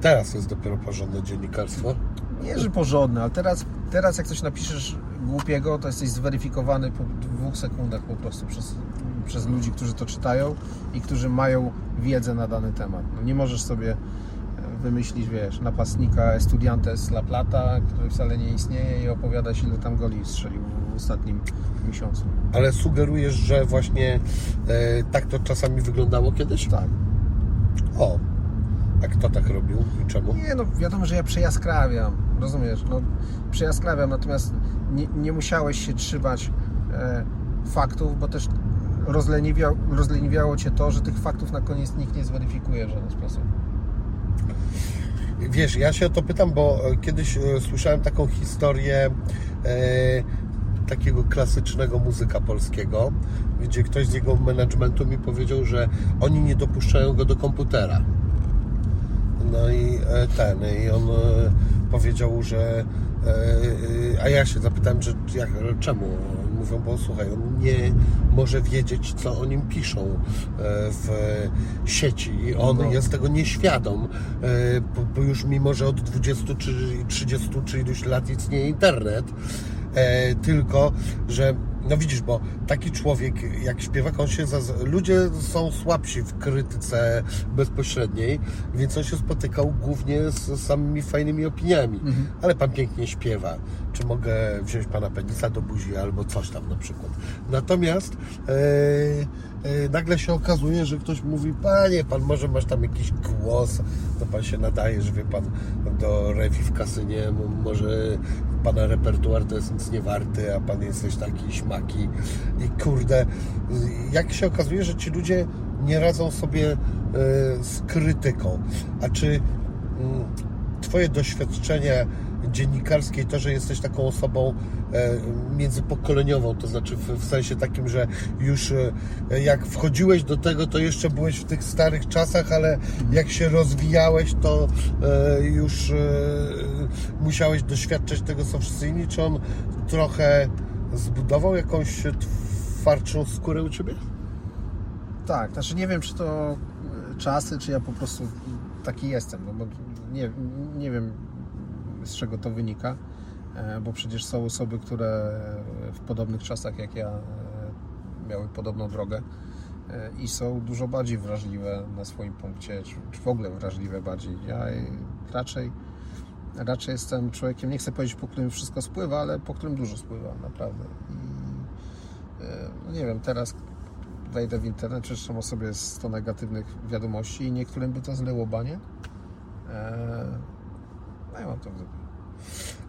Teraz jest dopiero porządne dziennikarstwo. Nie, że porządny, ale teraz, teraz jak coś napiszesz głupiego, to jesteś zweryfikowany po dwóch sekundach po prostu przez, przez ludzi, którzy to czytają i którzy mają wiedzę na dany temat. No nie możesz sobie wymyślić, wiesz, napastnika Estudiantes La Plata, który wcale nie istnieje i opowiadać ile tam goli strzelił w ostatnim miesiącu. Ale sugerujesz, że właśnie e, tak to czasami wyglądało kiedyś? Tak. O, a kto tak robił i czemu? Nie, no wiadomo, że ja przejaskrawiam, rozumiesz, no przejaskrawiam, natomiast nie, nie musiałeś się trzymać e, faktów, bo też rozleniwiał, rozleniwiało Cię to, że tych faktów na koniec nikt nie zweryfikuje w żaden sposób. Wiesz, ja się o to pytam, bo e, kiedyś e, słyszałem taką historię e, takiego klasycznego muzyka polskiego, gdzie ktoś z jego managementu mi powiedział, że oni nie dopuszczają go do komputera. No i e, ten, i on e, powiedział, że e, a ja się zapytałem, że jak, czemu? Mówią, bo słuchaj, on nie może wiedzieć, co o nim piszą e, w sieci i on No. jest tego nieświadom, e, bo, już mimo, że od 20 czy 30 czy iluś lat istnieje internet, e, tylko, że no widzisz, bo taki człowiek jak śpiewak, on się zaz... ludzie są słabsi w krytyce bezpośredniej, więc on się spotykał głównie z samymi fajnymi opiniami. Ale pan pięknie śpiewa. Czy mogę wziąć pana penisa do buzi albo coś tam na przykład. Natomiast e, e, nagle się okazuje, że ktoś mówi, panie, pan może masz tam jakiś głos, to pan się nadaje, że wie pan do rewi w kasynie, może pana repertuar to jest nic nie warty, a pan jesteś taki śmaki i kurde, jak się okazuje, że ci ludzie nie radzą sobie e, z krytyką. A czy mm, twoje doświadczenie dziennikarskie i to, że jesteś taką osobą e, międzypokoleniową, to znaczy w, sensie takim, że już e, jak wchodziłeś do tego, to jeszcze byłeś w tych starych czasach, ale jak się rozwijałeś, to e, już musiałeś doświadczać tego, co wszyscy inni. Czy on trochę zbudował jakąś twardszą skórę u Ciebie? Tak, znaczy nie wiem, czy to czasy, czy ja po prostu taki jestem, no bo nie, nie wiem z czego to wynika, e, bo przecież są osoby, które w podobnych czasach jak ja e, miały podobną drogę e, i są dużo bardziej wrażliwe na swoim punkcie, czy, w ogóle wrażliwe bardziej. Ja raczej, raczej jestem człowiekiem, nie chcę powiedzieć, po którym wszystko spływa, ale po którym dużo spływa, naprawdę. I, no nie wiem, teraz wejdę w internet, przeczytam o sobie 100 negatywnych wiadomości i niektórym by to zleło banie. No ja mam to dupie.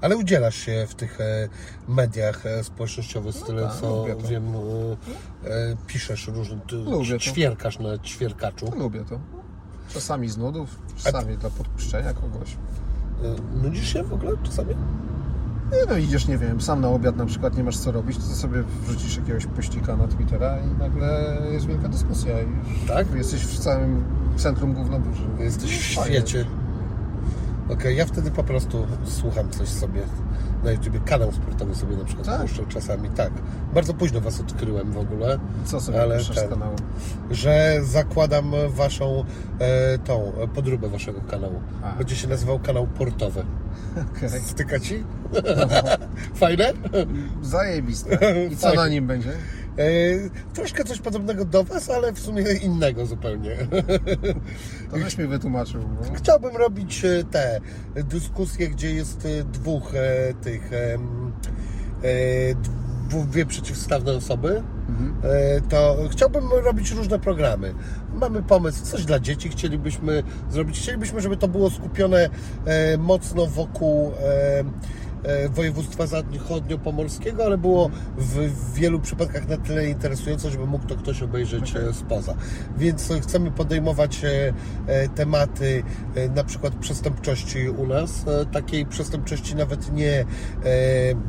Ale udzielasz się w tych e, mediach e, społecznościowych, No tyle tak, co lubię to. wiem, e, e, piszesz różne, Lubię to. ćwierkasz na ćwierkaczu. Lubię to. Czasami z nudów, czasami dla podpuszczenia kogoś. Nudzisz się w ogóle czasami? Nie no idziesz, nie wiem, sam na obiad na przykład nie masz co robić, to sobie wrzucisz jakiegoś pościka na Twittera i nagle jest wielka dyskusja i Tak? jesteś w całym centrum gównoburzy. Jesteś w świecie. Okej, ja wtedy po prostu słucham coś sobie na YouTubie. Kanał sportowy sobie na przykład Tak? puszczę czasami. Tak. Bardzo późno Was odkryłem w ogóle, Co sobie Ale ten- z kanału? że zakładam Waszą e, tą e, podróbę Waszego kanału. A. Będzie się nazywał kanał portowy. Okej. Styka Ci? [laughs] Fajne? Zajebiste. I co Fajnie. na nim będzie? E, troszkę coś podobnego do Was, ale w sumie innego zupełnie. [laughs] To żeś mi wytłumaczył. Bo... Chciałbym robić e, te dyskusje, gdzie jest e, dwóch tych dwie przeciwstawne osoby. Mhm. To chciałbym robić różne programy. Mamy pomysł, coś dla dzieci chcielibyśmy zrobić. Chcielibyśmy, żeby to było skupione mocno wokół województwa zachodniopomorskiego, ale było w, wielu przypadkach na tyle interesujące, żeby mógł to ktoś obejrzeć e, spoza. Więc e, chcemy podejmować e, e, tematy e, na przykład przestępczości u nas, e, takiej przestępczości nawet nie e,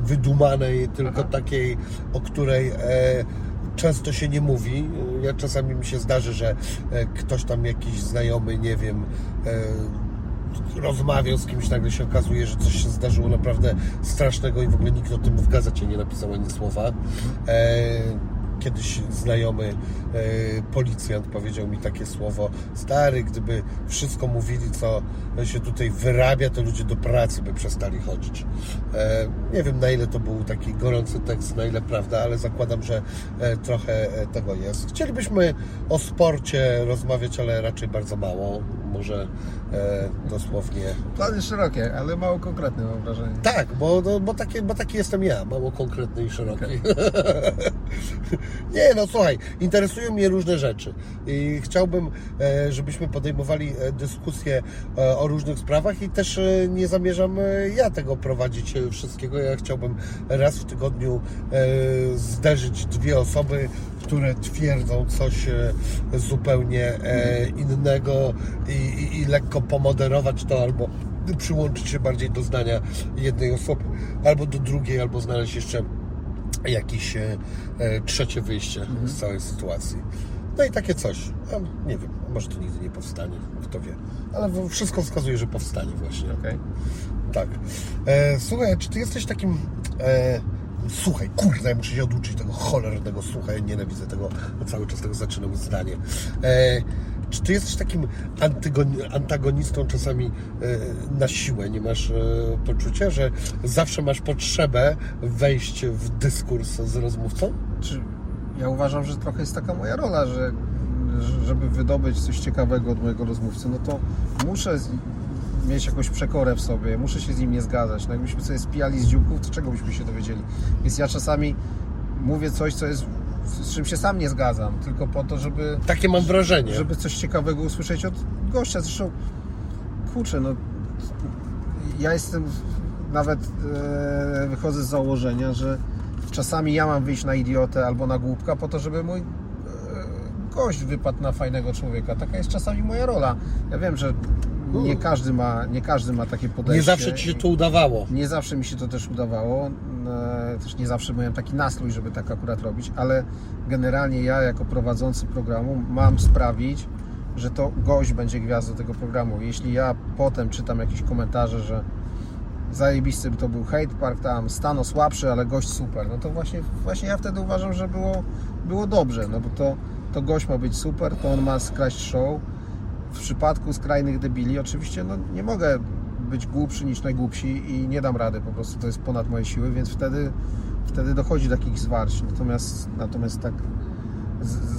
wydumanej, tylko Aha. takiej, o której e, często się nie mówi. Ja czasami mi się zdarzy, że e, ktoś tam jakiś znajomy, nie wiem, e, rozmawiał z kimś, nagle się okazuje, że coś się zdarzyło naprawdę strasznego i w ogóle nikt o tym w gazecie nie napisał ani słowa. E, Kiedyś znajomy e, policjant powiedział mi takie słowo: Stary, gdyby wszystko mówili, co się tutaj wyrabia, to ludzie do pracy by przestali chodzić. E, nie wiem, na ile to był taki gorący tekst, na ile prawda, ale zakładam, że trochę tego jest. Chcielibyśmy o sporcie rozmawiać, ale raczej bardzo mało. Może e, dosłownie. Plany szerokie, ale mało konkretne mam wrażenie. Tak, bo, no, bo, takie, bo taki jestem ja, mało konkretny i szeroki. [laughs] Nie, no słuchaj, interesują mnie różne rzeczy i chciałbym, e, żebyśmy podejmowali e, dyskusje e, o różnych sprawach i też nie zamierzam ja tego prowadzić wszystkiego. Ja chciałbym raz w tygodniu zderzyć dwie osoby, które twierdzą coś zupełnie innego i, i, i lekko pomoderować to albo przyłączyć się bardziej do zdania jednej osoby, albo do drugiej, albo znaleźć jeszcze jakieś e, e, trzecie wyjście z całej sytuacji. No i takie coś. A, nie wiem, może to nigdy nie powstanie, kto wie. Ale wszystko wskazuje, że powstanie właśnie. Okej. Tak. E, słuchaj, czy ty jesteś takim... E, słuchaj, kurde, ja muszę się oduczyć tego cholernego słuchaj, nienawidzę tego, cały czas tego zaczynam zdanie. E, czy ty jesteś takim antagonistą czasami e, na siłę? Nie masz e, poczucia, że zawsze masz potrzebę wejść w dyskurs z rozmówcą? Czy ja uważam, że trochę jest taka moja rola, że że- żeby wydobyć coś ciekawego od mojego rozmówcy, no to muszę mieć jakąś przekorę w sobie, muszę się z nim nie zgadzać. No jakbyśmy sobie spijali z dzióbków, to czego byśmy się dowiedzieli? Więc ja czasami mówię coś, co jest, z czym się sam nie zgadzam, tylko po to, żeby, Takie mam wrażenie. żeby coś ciekawego usłyszeć od gościa. Zresztą, kurczę, no ja jestem, nawet e, wychodzę z założenia, że czasami ja mam wyjść na idiotę albo na głupka po to, żeby mój e, gość wypadł na fajnego człowieka. Taka jest czasami moja rola. Ja wiem, że nie każdy ma, nie każdy ma takie podejście. Nie zawsze ci się to udawało. Nie zawsze mi się to też udawało. E, Też nie zawsze miałem taki nastrój, żeby tak akurat robić, ale generalnie ja jako prowadzący programu mam sprawić, że to gość będzie gwiazdą tego programu. Jeśli ja potem czytam jakieś komentarze, że zajebisty to był hate park tam, stano słabszy, ale gość super, no to właśnie, właśnie ja wtedy uważam, że było, było dobrze, no bo to, to gość ma być super, to on ma skraść show w przypadku skrajnych debili oczywiście no, nie mogę być głupszy niż najgłupsi i nie dam rady, po prostu to jest ponad moje siły, więc wtedy, wtedy dochodzi do takich zwarć. Natomiast, natomiast tak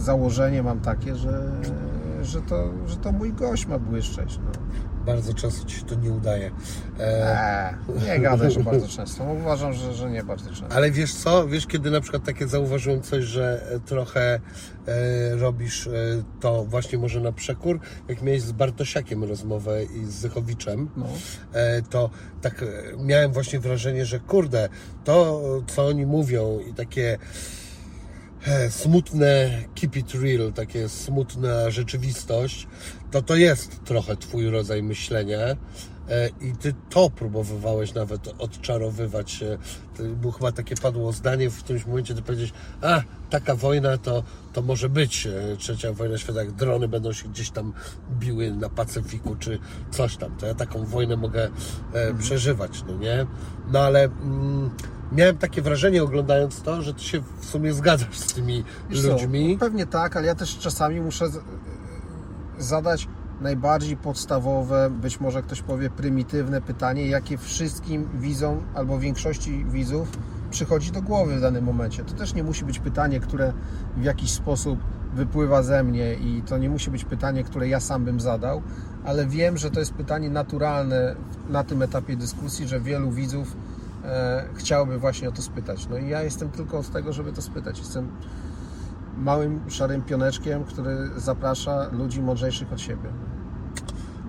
założenie mam takie, że, że, to, że to mój gość ma błyszczeć. No. Bardzo często ci się to nie udaje. E, Eee, nie gadaj, że bardzo często. Uważam, że, że nie bardzo często. Ale wiesz co? Wiesz, kiedy na przykład takie zauważyłem coś, że e, trochę e, robisz e, to właśnie może na przekór, jak miałeś z Bartosiakiem rozmowę i z Zychowiczem, No. e, to tak e, miałem właśnie wrażenie, że kurde, to co oni mówią i takie e, smutne keep it real, takie smutna rzeczywistość, to to jest trochę twój rodzaj myślenia. E, I ty to próbowałeś nawet odczarowywać. e, było chyba takie padło zdanie w którymś momencie, ty powiedziałeś, a taka wojna to, to może być e, trzecia wojna świata, jak drony będą się gdzieś tam biły na Pacyfiku czy coś tam. To ja taką wojnę mogę e, przeżywać, no nie? No ale mm, miałem takie wrażenie oglądając to, że ty się w sumie zgadzasz z tymi Wiesz co, ludźmi. pewnie tak, ale ja też czasami muszę zadać najbardziej podstawowe, być może ktoś powie prymitywne pytanie, jakie wszystkim widzom albo większości widzów przychodzi do głowy w danym momencie. To też nie musi być pytanie, które w jakiś sposób wypływa ze mnie i to nie musi być pytanie, które ja sam bym zadał, ale wiem, że to jest pytanie naturalne na tym etapie dyskusji, że wielu widzów e, chciałoby właśnie o to spytać. No i ja jestem tylko od tego, żeby to spytać. Jestem małym szarym pioneczkiem, który zaprasza ludzi mądrzejszych od siebie.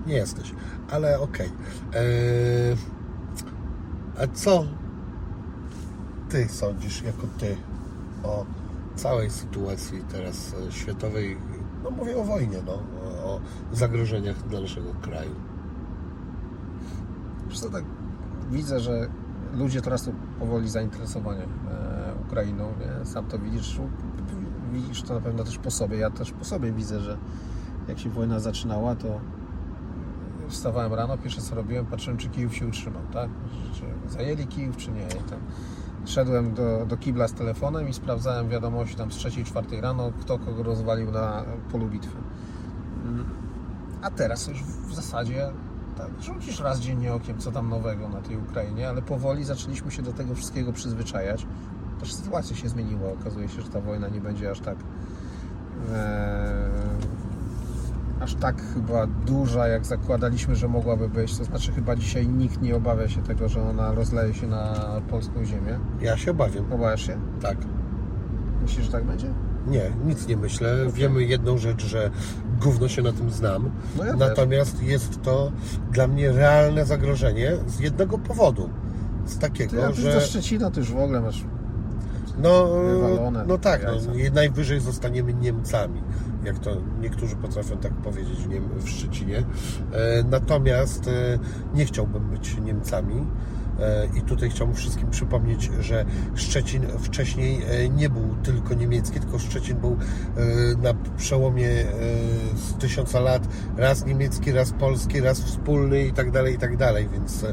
Nie jesteś, ale okej. Eee, A co ty sądzisz jako ty o całej sytuacji teraz e, światowej? No mówię o wojnie, no, o- zagrożeniach dla naszego kraju. Wiesz co, tak widzę, że ludzie to powoli zainteresowani e, Ukrainą, nie? Sam to widzisz, widzisz to na pewno też po sobie. Ja też po sobie widzę, że jak się wojna zaczynała, to wstawałem rano, pierwsze co robiłem, patrzyłem, czy Kijów się utrzymał, tak? Czy zajęli Kijów, czy nie. I tam szedłem do, do kibla z telefonem i sprawdzałem wiadomości tam z trzeciej, czwartej rano, kto kogo rozwalił na polu bitwy. A teraz już w zasadzie tak, rzucisz raz dziennie okiem, co tam nowego na tej Ukrainie, ale powoli zaczęliśmy się do tego wszystkiego przyzwyczajać. Też sytuacja się zmieniła. Okazuje się, że ta wojna nie będzie aż tak e, aż tak chyba duża, jak zakładaliśmy, że mogłaby być. To znaczy chyba dzisiaj nikt nie obawia się tego, że ona rozleje się na polską ziemię. Ja się obawiam, Obawiasz się? tak. Myślisz, że tak będzie? Nie, nic nie myślę. Wiemy jedną rzecz, że gówno się na tym znam. No ja też. Natomiast jest to dla mnie realne zagrożenie z jednego powodu. Z Ty takiego, jak już do że Szczecina, to już w ogóle masz no, wywalone no tak, no, najwyżej zostaniemy Niemcami. Jak to niektórzy potrafią tak powiedzieć w, Niem- w Szczecinie. E, natomiast e, nie chciałbym być Niemcami. E, I tutaj chciałbym wszystkim przypomnieć, że Szczecin wcześniej nie był tylko niemiecki, tylko Szczecin był na przełomie z tysiąca lat raz niemiecki, raz polski, raz wspólny i tak dalej, i tak dalej, więc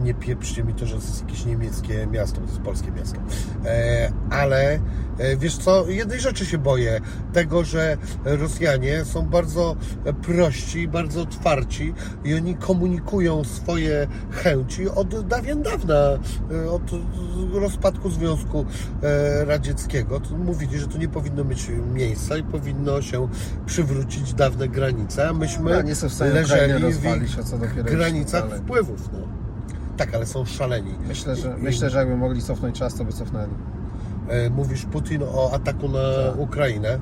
nie pieprzcie mi to, że to jest jakieś niemieckie miasto, to jest polskie miasto. E, Ale e, wiesz co, jednej rzeczy się boję, tego, że Rosjanie są bardzo prości, bardzo otwarci i oni komunikują swoje chęci od dawien dawna, e, od rozpadku Związku Radzieckiego. To mówili, że to nie powinno mieć miejsca i powinno się przywrócić dawne granice, a myśmy Ja nie są w stanie leżeli w granicach wpływów. No. Tak, ale są szaleni. Myślę, że, I- myślę, że jakby mogli cofnąć czas, to by cofnęli. E, Mówisz Putin o ataku na Tak. Ukrainę.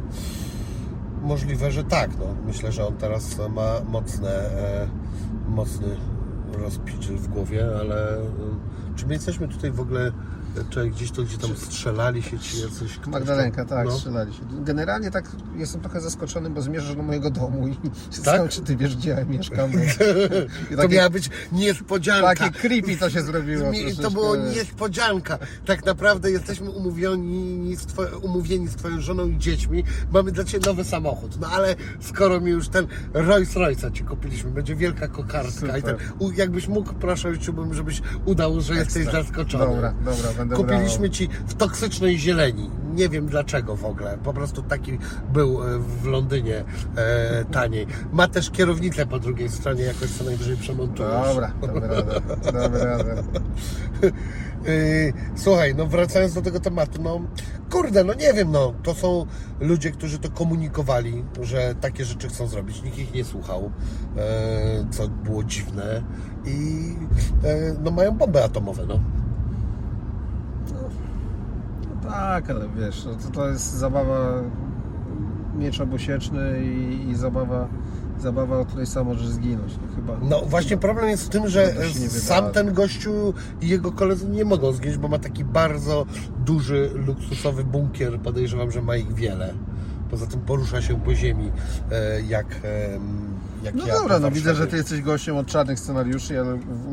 Możliwe, że tak. No. Myślę, że on teraz ma mocne, e, mocny rozpiczel w głowie, ale e, czy my jesteśmy tutaj w ogóle, e, czy gdzieś to, gdzie tam strzelali się ci jacyś... Magdalenka, tak, no. strzelali się. Generalnie tak jestem trochę zaskoczony, bo zmierzasz do mojego domu i [laughs] Tak? czy ty wiesz, gdzie ja mieszkam. [laughs] I To miała być niespodzianka. takie creepy to się zrobiło. Mi- To było niespodzianka. Tak naprawdę jesteśmy umówieni z, two, umówieni z Twoją żoną i dziećmi. Mamy dla Ciebie nowy samochód. No ale skoro mi już ten Rolls Royce'a Ci kupiliśmy, będzie wielka kokardka i ten, jakbyś mógł, proszę, chciałbym, żebyś udał, że jesteś Ekstra. zaskoczony. Dobra, dobra, będę Kupiliśmy. Ci w toksycznej zieleni. nie wiem dlaczego w ogóle. Po prostu taki był e, w Londynie e, taniej. Ma też kierownicę po drugiej stronie, jakoś co najwyżej przemontujesz. Dobra, damy radę. Yy, [laughs] Słuchaj, no wracając do tego tematu, no kurde, no nie wiem, no to są ludzie, którzy to komunikowali, że takie rzeczy chcą zrobić. Nikt ich nie słuchał, e, co było dziwne i e, no mają bomby atomowe, no. Tak, ale wiesz, no to, to jest zabawa miecz obosieczny i, i zabawa, zabawa, od której sam możesz zginąć. No chyba. No właśnie problem jest w tym, że sam ten gościu i jego koledzy nie mogą zginąć, bo ma taki bardzo duży, luksusowy bunkier. Podejrzewam, że ma ich wiele. Poza tym porusza się po ziemi, e, jak, jak No ja dobra, no widzę, że ty jesteś gościem od czarnych scenariuszy, ja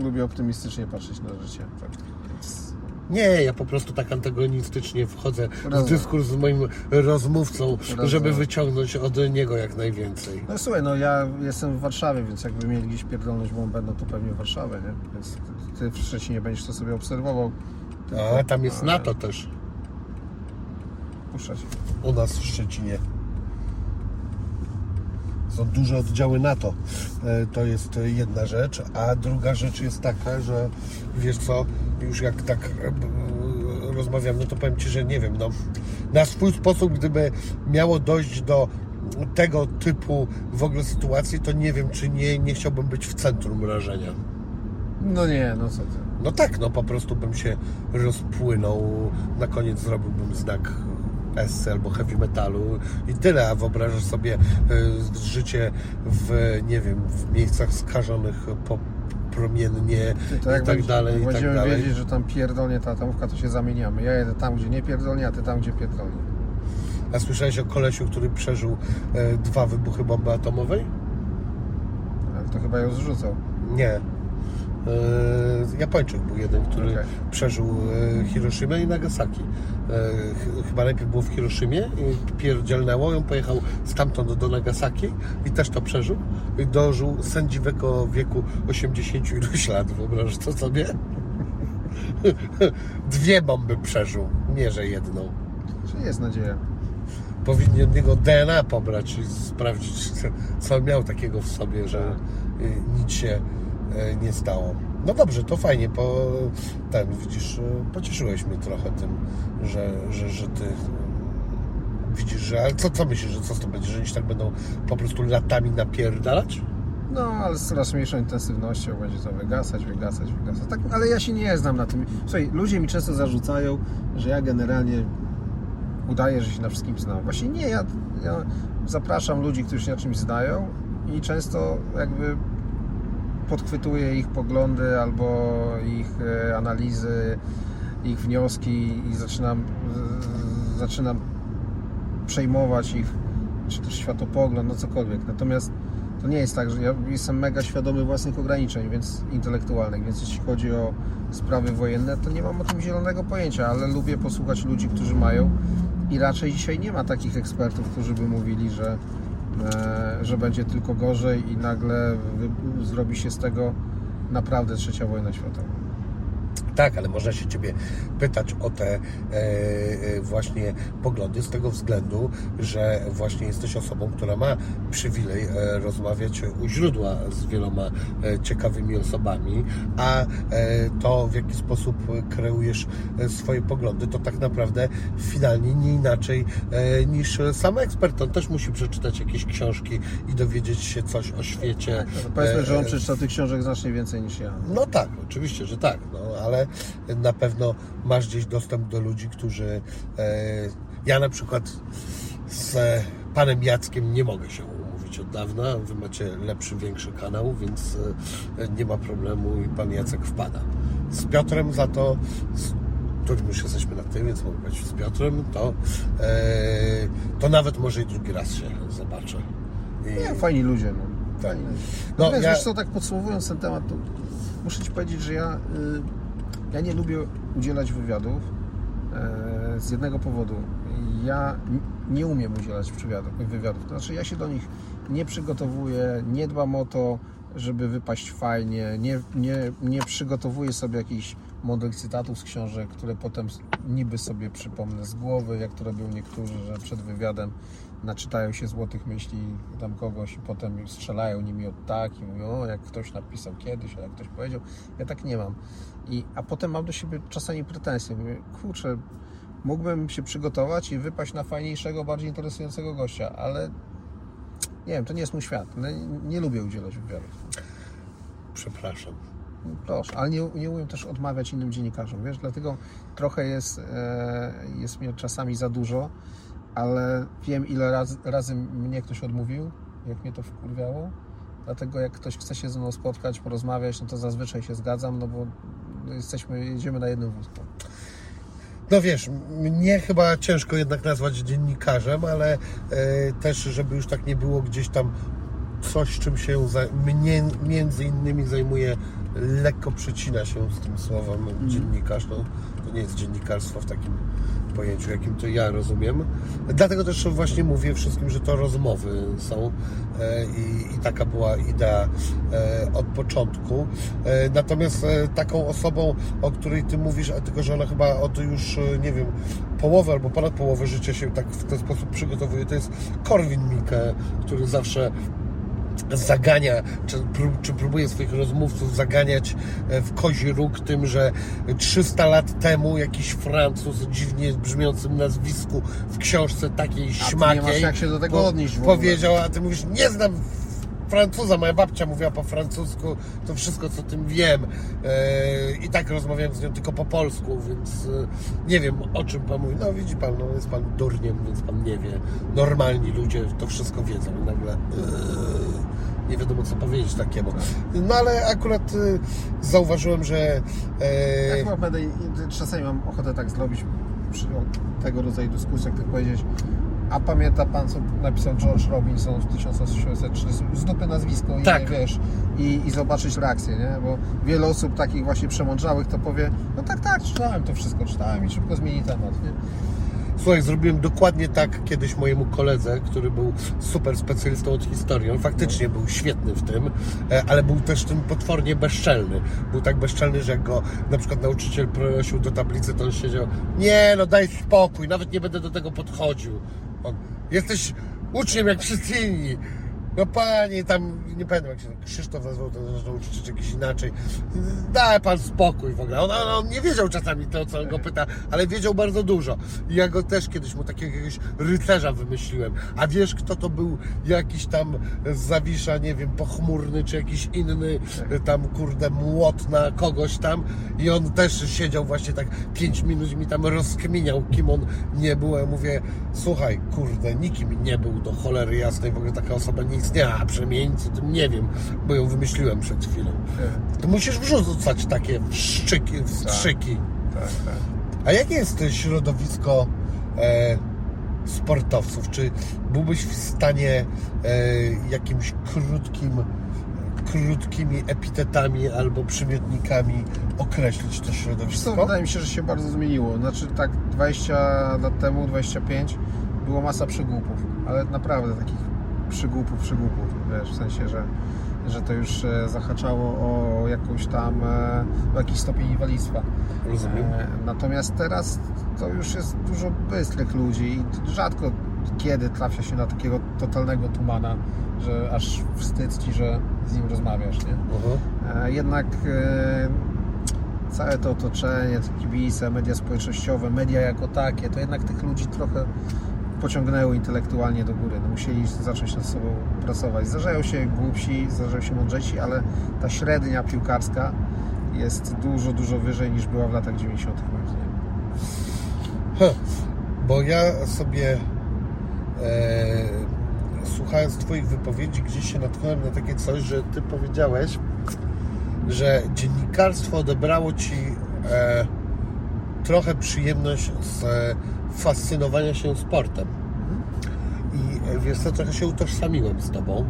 lubię optymistycznie patrzeć na życie. Tak. Nie, ja po prostu tak antagonistycznie wchodzę w Rozumiem. dyskurs z moim rozmówcą, Rozumiem. żeby wyciągnąć od niego jak najwięcej. No słuchaj, no ja jestem w Warszawie, więc jakby mieli gdzieś pierdolnąć bombę, no to pewnie w Warszawie, nie? Więc ty, w Szczecinie będziesz to sobie obserwował. A tam jest Ale NATO też, Puszczać. u nas w Szczecinie. Są duże oddziały NATO. E, To jest jedna rzecz. A druga rzecz jest taka, że wiesz co, już jak tak e, rozmawiam, no to powiem Ci, że nie wiem, no na swój sposób, gdyby miało dojść do tego typu w ogóle sytuacji, to nie wiem, czy nie, nie chciałbym być w centrum rażenia. No nie, no co ty. No tak, no po prostu bym się rozpłynął, na koniec zrobiłbym znak S albo heavy metalu i tyle, a wyobrażasz sobie y, życie w, nie wiem, w miejscach skażonych po, promiennie i to jak tak będzie- dalej, i tak będziemy dalej. wiedzieć, że tam pierdolnie ta atomówka, to się zamieniamy. Ja jedę tam, gdzie nie pierdolnie, a ty tam, gdzie pierdolnie. A słyszałeś o kolesiu, który przeżył e, dwa wybuchy bomby atomowej? Ale to chyba ją zrzucał. Nie. E, Japończyk był jeden, który Okej. przeżył e, Hiroshimę i Nagasaki. E, ch- chyba najpierw był w Hiroshimie i pierdzielnęło, on pojechał stamtąd do Nagasaki i też to przeżył. I dożył sędziwego wieku 80 iluś lat, wyobrażasz to sobie? [laughs] Dwie bomby przeżył, nie że jedną. Czyli jest nadzieja. Powinni od niego DNA pobrać i sprawdzić, co- miał takiego w sobie, że y, nic się y, nie stało. No dobrze, to fajnie, po ten, widzisz, y, pocieszyłeś mnie trochę tym, że, że, że ty y, widzisz, że, ale co, co myślisz, że co to będzie, że oni tak będą po prostu latami napierdalać? No, ale z coraz mniejszą intensywnością będzie to wygasać, wygasać, wygasać. Tak, ale ja się nie znam na tym. Słuchaj, ludzie mi często zarzucają, że ja generalnie udaję, że się na wszystkim znam. Właśnie nie, ja, ja zapraszam ludzi, którzy się na czymś zdają i często jakby podchwytuję ich poglądy albo ich e, analizy, ich wnioski i zaczynam, zaczynam przejmować ich, czy też światopogląd, no cokolwiek. Natomiast to nie jest tak, że ja jestem mega świadomy własnych ograniczeń, więc intelektualnych, więc jeśli chodzi o sprawy wojenne, to nie mam o tym zielonego pojęcia, ale lubię posłuchać ludzi, którzy mają i raczej dzisiaj nie ma takich ekspertów, którzy by mówili, że, że będzie tylko gorzej i nagle zrobi się z tego naprawdę trzecia wojna światowa. Tak, ale można się Ciebie pytać o te e, e, właśnie poglądy z tego względu, że właśnie jesteś osobą, która ma przywilej e, rozmawiać u źródła z wieloma ciekawymi osobami, a to w jaki sposób kreujesz swoje poglądy, to tak naprawdę finalnie nie inaczej niż sam ekspert. On też musi przeczytać jakieś książki i dowiedzieć się coś o świecie. No powiedzmy, że on przeczytał tych książek znacznie więcej niż ja. no tak, oczywiście, że tak, no, ale na pewno masz gdzieś dostęp do ludzi, którzy. E, ja na przykład z panem Jackiem nie mogę się umówić od dawna. Wy macie lepszy, większy kanał, więc e, nie ma problemu i pan Jacek wpada. Z Piotrem za to. Którym już jesteśmy na tym, więc mogę powiedzieć z Piotrem, to, e, to nawet może i drugi raz się zobaczę. I, Nie, fajni ludzie, no. Fajni. No, Natomiast ja- wiesz co, tak podsumowując ten temat, to muszę Ci powiedzieć, że ja, y, ja nie lubię udzielać wywiadów e, z jednego powodu. Ja nie umiem udzielać wywiadów, wywiadów. To znaczy ja się do nich nie przygotowuję, nie dbam o to, żeby wypaść fajnie, nie, nie, nie przygotowuję sobie jakichś mądrych cytatów z książek, które potem niby sobie przypomnę z głowy, jak to robią niektórzy, że przed wywiadem naczytają się złotych myśli tam kogoś i potem strzelają nimi od tak i mówią, o jak ktoś napisał kiedyś, a jak ktoś powiedział. Ja tak nie mam. I, a potem mam do siebie czasami pretensje. Mówię, kurczę, mógłbym się przygotować i wypaść na fajniejszego, bardziej interesującego gościa, ale nie wiem, to nie jest mój świat. No, nie, nie lubię udzielać wywiadów. Przepraszam. Proszę, ale nie, nie umiem też odmawiać innym dziennikarzom, wiesz, dlatego trochę jest, e, jest mnie czasami za dużo, ale wiem ile raz, razy mnie ktoś odmówił, jak mnie to wkurwiało, dlatego jak ktoś chce się ze mną spotkać, porozmawiać, no to zazwyczaj się zgadzam, no bo jesteśmy, jedziemy na jednym wózku. No wiesz, mnie chyba ciężko jednak nazwać dziennikarzem, ale e, też, żeby już tak nie było gdzieś tam coś, czym się mnie między innymi zajmuje, lekko przecina się z tym słowem dziennikarz. No, to nie jest dziennikarstwo w takim pojęciu, jakim to ja rozumiem. Dlatego też właśnie mówię wszystkim, że to rozmowy są e, i, i taka była idea e, od początku. E, Natomiast taką osobą, o której Ty mówisz, a tylko, że ona chyba od już, nie wiem, połowy albo ponad połowę życia się tak w ten sposób przygotowuje, to jest Korwin Mikke, który zawsze zagania, czy, czy próbuje swoich rozmówców zaganiać e, w kozi róg tym, że 300 lat temu jakiś Francuz o dziwnie brzmiącym nazwisku w książce takiej A ty nie śmakiej masz jak się do tego odnieść powiedział, a ty mówisz, nie znam Francuza, moja babcia mówiła po francusku, to wszystko co tym wiem e, i tak rozmawiałem z nią tylko po polsku, więc e, nie wiem o czym pan mówi. No widzi pan, no jest pan durniem, więc pan nie wie. Normalni ludzie to wszystko wiedzą i nagle e, nie wiadomo co powiedzieć takiemu. No ale akurat zauważyłem, że e, chyba będę, czasami mam ochotę tak zrobić przy tego rodzaju dyskusjach, tak powiedzieć, a pamięta Pan, co napisał George Robinson w 1803, z dupy nazwisko i Tak. wiesz, i, i zobaczyć reakcję, nie? Bo wiele osób takich właśnie przemądrzałych to powie, no tak, tak, czytałem to wszystko, czytałem i szybko zmieni temat, nie? Słuchaj, zrobiłem dokładnie tak kiedyś mojemu koledze, który był super specjalistą od historii. On faktycznie był świetny w tym, e, ale był też tym potwornie bezczelny. Był tak bezczelny, że jak go na przykład nauczyciel prosił do tablicy, to on siedział nie no daj spokój, nawet nie będę do tego podchodził. Jesteś uczniem jak wszyscy inni. No panie, tam nie pamiętam jak się Krzysztof nazywał ten nasz nauczyciel, czy jakiś inaczej. Daj pan spokój w ogóle. On, on, nie wiedział czasami to, co go pyta, ale wiedział bardzo dużo. I ja go też kiedyś mu takiego jakiegoś rycerza wymyśliłem. A wiesz, kto to był jakiś tam Zawisza, nie wiem, pochmurny, czy jakiś inny tam, kurde, młot na kogoś tam. I on też siedział właśnie tak 5 minut mi tam rozkminiał, kim on nie był. Ja mówię, słuchaj, kurde, nikim nie był do cholery jasnej, w ogóle taka osoba nie istniała, o tym nie wiem, bo ją wymyśliłem przed chwilą. To musisz wrzucać takie wszczyki, wstrzyki. Tak, tak. A jakie jest to środowisko e, sportowców? Czy byłbyś w stanie e, jakimś krótkim, krótkimi epitetami albo przymiotnikami określić to Wiesz co, środowisko? wydaje mi się, że się bardzo zmieniło. Znaczy tak 20 lat temu, 25 było masa przygłupów, ale naprawdę takich przygłupów, przygłupów, wiesz, w sensie, że, że to już e, zahaczało o jakąś tam, e, o jakiś stopień inwalidztwa. Rozumiem. E, Natomiast teraz to już jest dużo bystrych ludzi i rzadko kiedy trafia się na takiego totalnego tumana, że aż wstyd ci, że z nim rozmawiasz, nie? E, Jednak całe to otoczenie, te kibice, media społecznościowe, media jako takie, to jednak tych ludzi trochę pociągnęły intelektualnie do góry. No, musieli zacząć nad sobą pracować. Zdarzają się głupsi, zdarzają się mądrzejsi, ale ta średnia piłkarska jest dużo, dużo wyżej niż była w latach 90. moim bo ja sobie e, słuchając Twoich wypowiedzi gdzieś się natknąłem na takie coś, że Ty powiedziałeś, że dziennikarstwo odebrało Ci e, trochę przyjemność z fascynowania się sportem. I e, wiesz co, trochę się utożsamiłem z Tobą,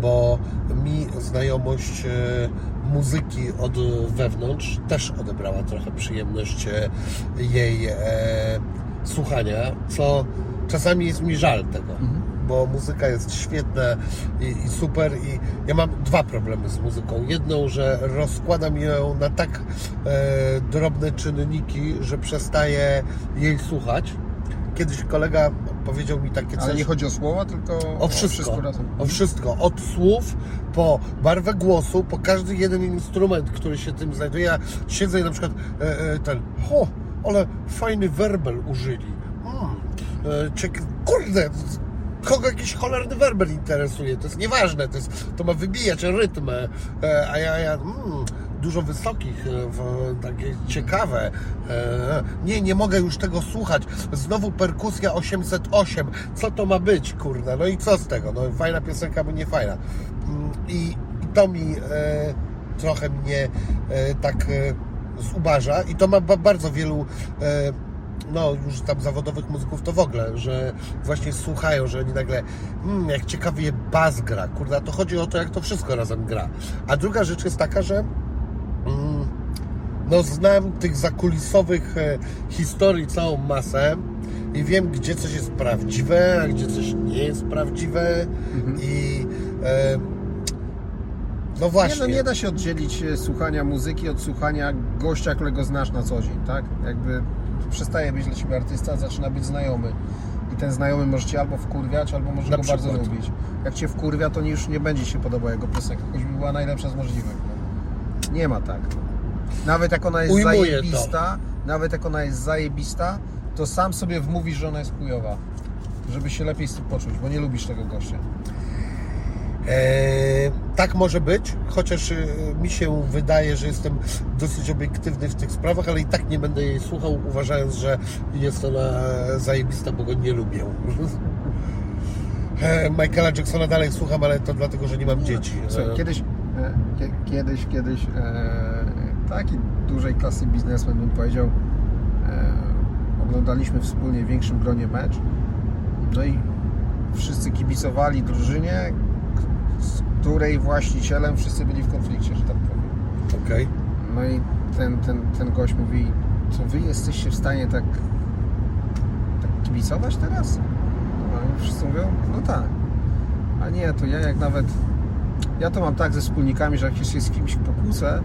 bo mi znajomość e, muzyki od wewnątrz też odebrała trochę przyjemność e, jej słuchania, co czasami jest mi żal tego, bo muzyka jest świetna i, i super i ja mam dwa problemy z muzyką. Jedną, że rozkładam ją na tak e, drobne czynniki, że przestaję jej słuchać. Kiedyś kolega powiedział mi takie coś. Ale nie chodzi o słowa, tylko O wszystko. razem. O wszystko. Od słów po barwę głosu, po każdy jeden instrument, który się tym znajduje. Ja siedzę i na przykład e, e, ten, o, ale fajny werbel użyli. Mm, e, kurde, kogo jakiś cholerny werbel interesuje? To jest nieważne, to, jest, to ma wybijać rytm. E, a ja, ja mm, dużo wysokich, e, takie ciekawe. E, nie, nie mogę już tego słuchać. Znowu perkusja 808. Co to ma być, kurde? No i co z tego? No fajna piosenka, bo nie fajna. Mm, I, i to mi trochę mnie tak zubaża i to ma ba- bardzo wielu no już tam zawodowych muzyków to w ogóle, że właśnie słuchają, że oni nagle mm, jak ciekawie bas gra, kurde, a to chodzi o to, jak to wszystko razem gra. A druga rzecz jest taka, że mm, no znam tych zakulisowych e, historii całą masę i wiem, gdzie coś jest prawdziwe, a gdzie coś nie jest prawdziwe i e, no Nie, właśnie. no nie da się oddzielić e, słuchania muzyki od słuchania gościa, którego znasz na co dzień, tak? Jakby przestaje być dla Ciebie artysta, zaczyna być znajomy. I ten znajomy może Cię albo wkurwiać, albo może Na go bardzo przykład. lubić. Jak Cię wkurwia, to już nie będzie Ci się podobała jego piosenka, choćby była najlepsza z możliwych. No. Nie ma tak. Nawet jak ona jest Ujmuję to. zajebista, nawet jak ona jest zajebista, to sam sobie wmówisz, że ona jest chujowa. Żeby się lepiej z tym poczuć, bo nie lubisz tego gościa. E, tak może być, chociaż e, mi się wydaje, że jestem dosyć obiektywny w tych sprawach, ale i tak nie będę jej słuchał, uważając, że jest ona zajebista, bo go nie lubię. [laughs] E, Michaela Jacksona dalej słucham, ale to dlatego, że nie mam dzieci. Słuchaj, kiedyś, kie- kiedyś, kiedyś e, taki dużej klasy biznesmen bym powiedział, oglądaliśmy wspólnie w większym gronie mecz, no i wszyscy kibicowali drużynie, której właścicielem wszyscy byli w konflikcie, że tak powiem. Okej. No i ten, ten, ten gość mówi, co wy jesteście w stanie tak, tak kibicować teraz? No i wszyscy mówią, no tak. A nie, to ja jak nawet, ja to mam tak ze wspólnikami, że jak się z kimś pokłócę,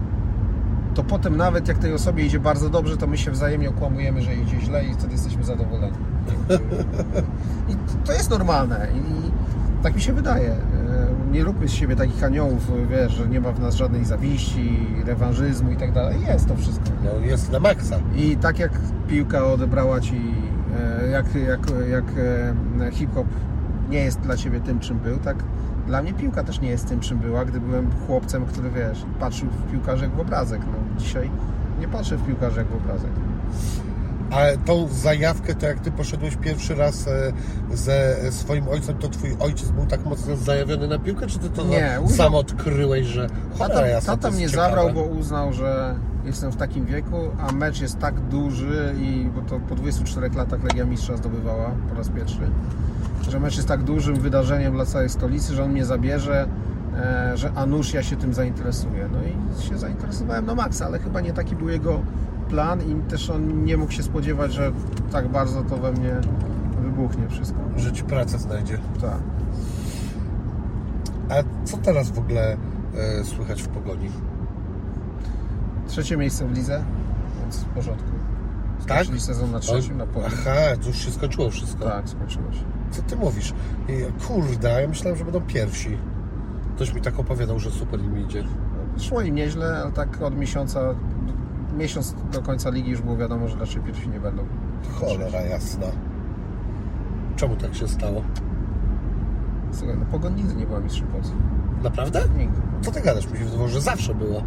to potem nawet jak tej osobie idzie bardzo dobrze, to my się wzajemnie okłamujemy, że idzie źle i wtedy jesteśmy zadowoleni. [laughs] I to jest normalne i tak mi się wydaje. Nie róbmy z siebie takich aniołów, wiesz, że nie ma w nas żadnej zawiści, rewanżyzmu i tak dalej. Jest to wszystko. No jest na maksa. I tak jak piłka odebrała ci, e, jak, jak, jak e, hip-hop nie jest dla Ciebie tym, czym był, tak dla mnie piłka też nie jest tym, czym była, gdy byłem chłopcem, który, wiesz, patrzył w piłkarzy jak w obrazek. No, dzisiaj nie patrzę w piłkarzy jak w obrazek. A tą zajawkę, to jak ty poszedłeś pierwszy raz e, ze swoim ojcem, to twój ojciec był tak mocno zajawiony na piłkę, czy ty to Nie, sam odkryłeś, że cholera jasna, tata mnie ciekawe. zabrał, bo uznał, że jestem w takim wieku, a mecz jest tak duży i bo to po 24 latach Legia Mistrza zdobywała po raz pierwszy, że mecz jest tak dużym wydarzeniem dla całej stolicy, że on mnie zabierze, e, że a nuż ja się tym zainteresuję. No i się zainteresowałem na maksa, ale chyba nie taki był jego plan i też on nie mógł się spodziewać, że tak bardzo to we mnie wybuchnie wszystko. Że ci pracę znajdzie. Tak. A co teraz w ogóle e, słychać w pogoni? Trzecie miejsce w lidze, więc w porządku. Tak? Skończyli sezon na trzecim, na podium. Aha, to już się skończyło wszystko. Tak, skończyło się. Co ty mówisz? Kurde, ja myślałem, że będą pierwsi. Ktoś mi tak opowiadał, że super im idzie. Szło im nieźle, ale tak od miesiąca, miesiąc do końca ligi już było wiadomo, że raczej pierwsi nie będą. Cholera jasna. Czemu tak się stało? Słuchaj, no Pogoń nigdy nie była mistrzem Polski. Naprawdę? Nigdy. Co ty gadasz? Mi się wydawało, że zawsze było.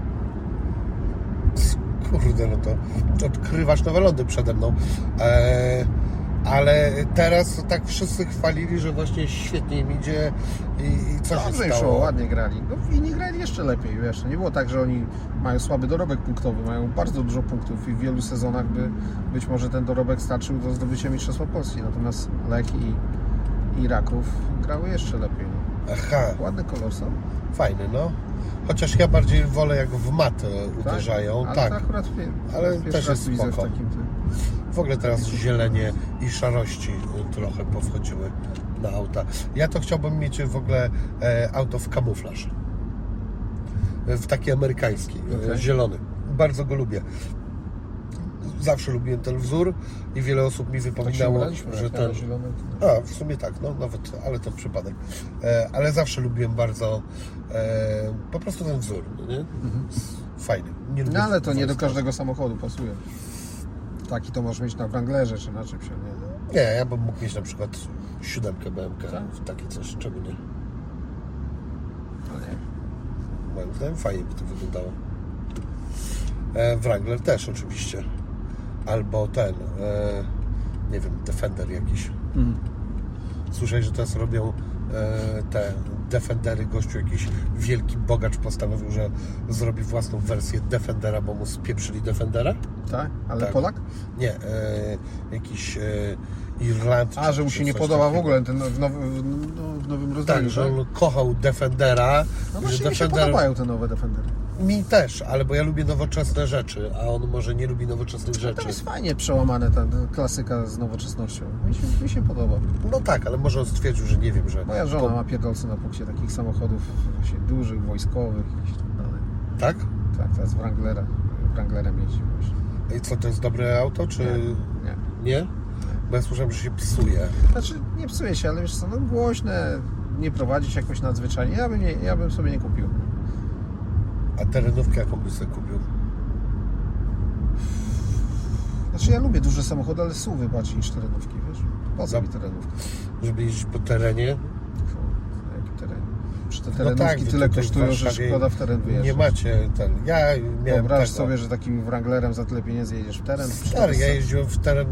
Kurde, no to, odkrywasz nowe lądy przede mną. Eee, ale teraz tak wszyscy chwalili, że właśnie świetnie im idzie i, i co Dobrze się stało? szło, ładnie grali. No inni grali jeszcze lepiej, wiesz. Nie było tak, że oni mają słaby dorobek punktowy, mają bardzo dużo punktów i w wielu sezonach by być może ten dorobek starczył do zdobycia Mistrzostwa Polski. Natomiast Lech i, i Raków grały jeszcze lepiej. No. Aha, Ładny kolor są. fajny, no. Chociaż ja bardziej wolę jak w mat Tak? uderzają. Ale Tak. akurat Ale też jest widzę w spoko. takim tym. W ogóle teraz zielenie i szarości y, trochę powchodziły na auta. Ja to chciałbym mieć w ogóle e, auto w kamuflaż. E, W taki amerykański, e, Okej. zielony. Bardzo go lubię. Zawsze lubiłem ten wzór i wiele osób mi Tak wypominało, że ten... A, w sumie tak, no nawet, ale to przypadek. E, ale zawsze lubiłem bardzo e, po prostu ten wzór, no nie? Fajny. Nie No ale to nie do każdego samochodu pasuje. Taki to możesz mieć na Wranglerze czy na czymś, nie. Nie, ja bym mógł mieć na przykład siódemkę BMK, Tak? takie coś, czemu nie? No nie. Moim zdaniem fajnie by to wyglądało. E, Wrangler też oczywiście. Albo ten, e, nie wiem, Defender jakiś. Mhm. Słyszałeś, że teraz robią e, te Defendery, gościu jakiś wielki bogacz postanowił, że zrobi własną wersję Defendera, bo mu spieprzyli Defendera? Tak? Ale Tak. Polak? Nie, e, jakiś e, Irlandczyk. A, że mu się nie podoba w takiego. ogóle ten w, nowy, w, no, w nowym rozdaniu, Tak, że on kochał Defendera. No że właśnie mi się podobają te nowe Defendery. Mi też, ale bo ja lubię nowoczesne rzeczy, a on może nie lubi nowoczesnych To rzeczy. jest fajnie przełamane ta klasyka z nowoczesnością. Mi się, mi się podoba. No tak, ale może on stwierdził, że nie wiem, że. Moja żona ma pierdolce na punkcie takich samochodów właśnie dużych, wojskowych i tak dalej. Tak? Tak, teraz Wranglera, Wranglerem jeździ właśnie. I co, to jest dobre auto, czy Nie. nie? Bo ja słyszałem, że się psuje. Znaczy nie psuje się, ale wiesz co, no głośne, nie prowadzić jakoś nadzwyczajnie. Ja bym, nie, ja bym sobie nie kupił. A terenówkę jaką byś sobie kupił? Znaczy ja lubię duże samochody, ale SUVy bardziej niż terenówki, wiesz? Po co mi terenówka? Żeby jeździć po terenie? Przy te No terenówki tak, wy tyle kosztują, że szkoda w teren wyjeżdżać. Nie macie ten. Ja miałem Wyobraź sobie, że takim Wranglerem za tyle pieniędzy jedziesz w teren. Stary, ja jeździłem w teren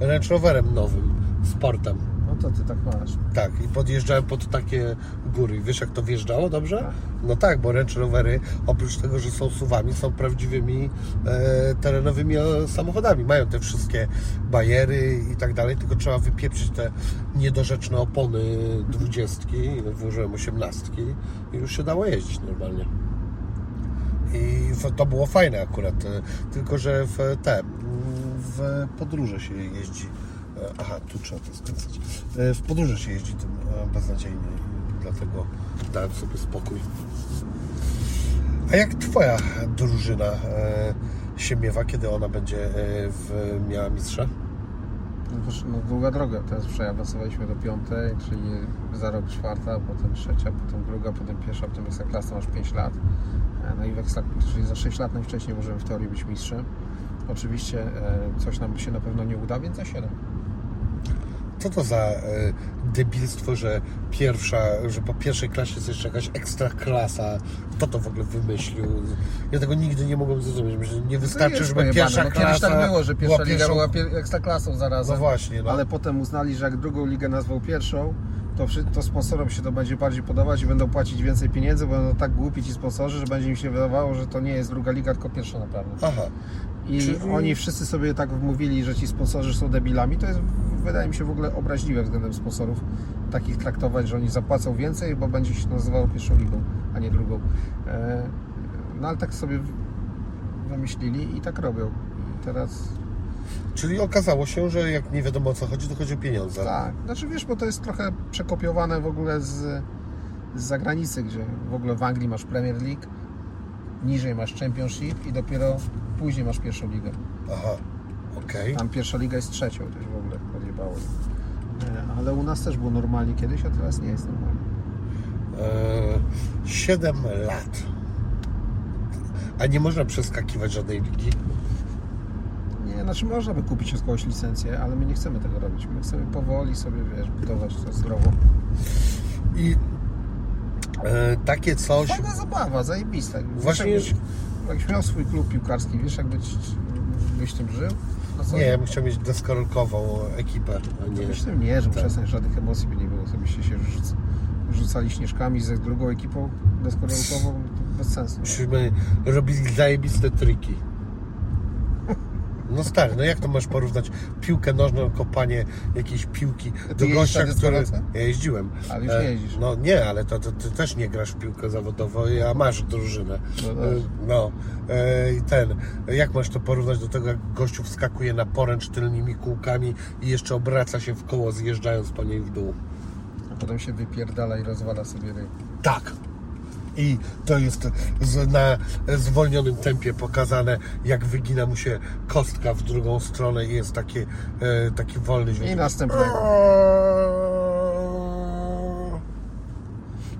Range Roverem nowym, sportem. To ty tak masz. Tak, i podjeżdżałem pod takie góry. Wiesz, jak to wjeżdżało dobrze? Tak. No tak, bo Range Rovery, oprócz tego, że są suwami, są prawdziwymi e, terenowymi e, samochodami. Mają te wszystkie bajery i tak dalej, tylko trzeba wypieprzyć te niedorzeczne opony dwudziestki, włożyłem osiemnastki i już się dało jeździć normalnie. I to było fajne akurat, e, tylko że w te, w podróże się jeździ. Aha, tu trzeba to skręcać. E, W podróże się jeździ tym e, beznadziejnie dlatego dałem sobie spokój. A jak Twoja drużyna e, się miewa, kiedy ona będzie w, miała mistrza? No, no długa droga. Teraz przeawansowaliśmy do piątej, czyli za rok czwarta, potem trzecia, potem druga, potem pierwsza, potem ekstraklasa masz 5 lat. No i w ekstraklasie, czyli za 6 lat najwcześniej możemy w teorii być mistrzem. Oczywiście coś nam się na pewno nie uda, więc za 7. Co to za e, debilstwo, że pierwsza, że po pierwszej klasie jest jeszcze jakaś ekstra klasa? Kto to w ogóle wymyślił? Ja tego nigdy nie mogłem zrozumieć. Myślę, że nie wystarczy, jest żeby pojebane. pierwsza no, klasa Kiedyś tak było, że pierwsza liga pierwszą- była pier- ekstraklasą zarazem. No właśnie, no. Ale potem uznali, że jak drugą ligę nazwał pierwszą, to, to sponsorom się to będzie bardziej podobać i będą płacić więcej pieniędzy, bo będą tak głupi ci sponsorzy, że będzie im się wydawało, że to nie jest druga liga, tylko pierwsza naprawdę. Aha. I Czyli- oni wszyscy sobie tak wmówili, że ci sponsorzy są debilami. To jest, wydaje mi się, w ogóle obraźliwe względem sponsorów takich traktować, że oni zapłacą więcej, bo będzie się nazywało pierwszą ligą, a nie drugą. E, No ale tak sobie wymyślili i tak robią. I teraz Czyli okazało się, że jak nie wiadomo o co chodzi, to chodzi o pieniądze. tak, znaczy wiesz, bo to jest trochę przekopiowane w ogóle z, z zagranicy, gdzie w ogóle w Anglii masz Premier League, niżej masz Championship i dopiero później masz pierwszą ligę. Aha. Okej. Tam pierwsza liga jest trzecią, już w ogóle E, Ale u nas też było normalnie kiedyś, a teraz nie jest normalnie. E, 7 lat. A nie można przeskakiwać żadnej ligi. Nie, znaczy można by kupić od kogoś licencję, ale my nie chcemy tego robić. My chcemy powoli sobie, wiesz, budować to zdrowo. I e, takie coś. Fajna zabawa, zajebista. Wiesz, Właśnie- Jakbyś, jakbyś miał swój klub piłkarski, wiesz, jakbyś byś tym żył? No co? Nie, ja bym chciał mieć deskorolkową ekipę, a nie. Byś tym nie żył, Tak. przestań, żadnych emocji by nie było. To byście się rzuc, rzucali śnieżkami ze drugą ekipą deskorolkową, to bez sensu. Myśmy robili zajebiste triki. No stary, no jak to możesz porównać piłkę nożną, kopanie jakiejś piłki do jeździsz gościa, który... Ja jeździłem. Ale już E, nie jeździsz. No nie, ale to, to ty też nie grasz w piłkę zawodową, a masz drużynę. No E. No e, i ten, jak masz to porównać do tego, jak gościu wskakuje na poręcz tylnymi kółkami i jeszcze obraca się w koło, zjeżdżając po niej w dół? A potem się wypierdala i rozwala sobie ryj. Tak. I to jest na zwolnionym tempie pokazane, jak wygina mu się kostka w drugą stronę i jest takie, e, taki wolny dźwięk. I następnego.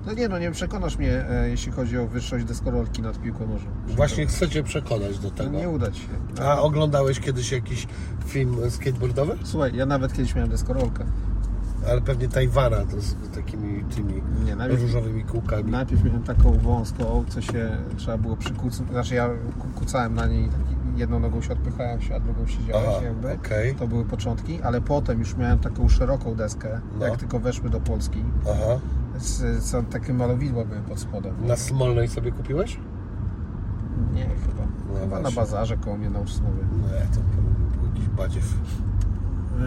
No nie no, nie przekonasz mnie, e, jeśli chodzi o wyższość deskorolki nad piłką nożną. Właśnie chcę Cię przekonać do tego. nie uda Ci się. A oglądałeś kiedyś jakiś film skateboardowy? Słuchaj, ja nawet kiedyś miałem deskorolkę. Ale pewnie Tajwana to z takimi tymi Nie, najpierw- różowymi kółkami. Najpierw miałem taką wąską, co się trzeba było przykucnąć. Znaczy ja ku- kucałem na niej, jedną nogą się odpychałem się, a drugą siedziałeś Aha, jakby. okej. To były początki, ale potem już miałem taką szeroką deskę, No. jak tylko weszły do Polski. Aha. Z, co, takie malowidła były pod spodem. Na Smolnej sobie kupiłeś? Nie, chyba. No chyba na właśnie. bazarze koło mnie na Usmowie. Nie, to był jakiś badziew.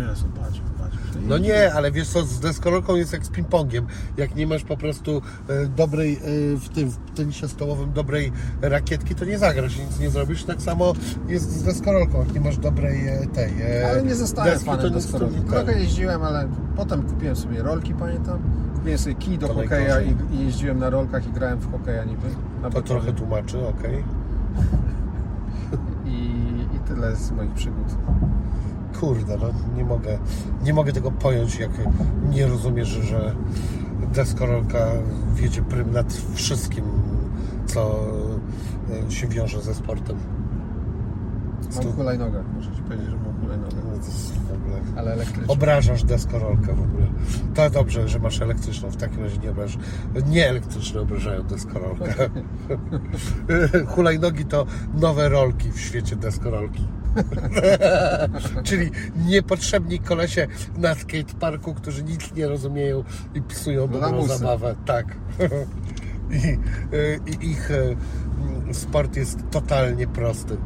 Jezu, badziew, badziew. No nie, ale wiesz co, z deskorolką jest jak z ping-pongiem. Jak nie masz po prostu e, dobrej, e, w tym w tenisie stołowym dobrej rakietki, to nie zagrasz, nic nie zrobisz. Tak samo jest z deskorolką, jak nie masz dobrej e, tej e, Ale nie zostałem deski, to fanem nic tu deskorolki. nie- Trochę jeździłem, ale potem kupiłem sobie rolki, pamiętam. Kupiłem sobie kij do To hokeja najgorzej. i, i jeździłem na rolkach i grałem w hokeja niby. Na To trochę tłumaczy, okej. I, I tyle z moich przygód. Kurde, no nie mogę, nie mogę tego pojąć, jak nie rozumiesz, że deskorolka wiedzie prym nad wszystkim, co e, się wiąże ze sportem. Mam Stu- hulajnogę, muszę Ci powiedzieć, że mam hulajnogę. No to jest w ogóle... Ale elektryczną. Obrażasz deskorolkę w ogóle. To dobrze, że masz elektryczną. W takim razie nie obrażasz. Nie elektryczne obrażają deskorolkę. [laughs] [laughs] Hulajnogi to nowe rolki w świecie deskorolki. [laughs] Czyli niepotrzebni kolesie na skateparku, którzy nic nie rozumieją i psują dobrą Lamusy. zabawę. Tak. [laughs] I, y, I ich y, sport jest totalnie prosty.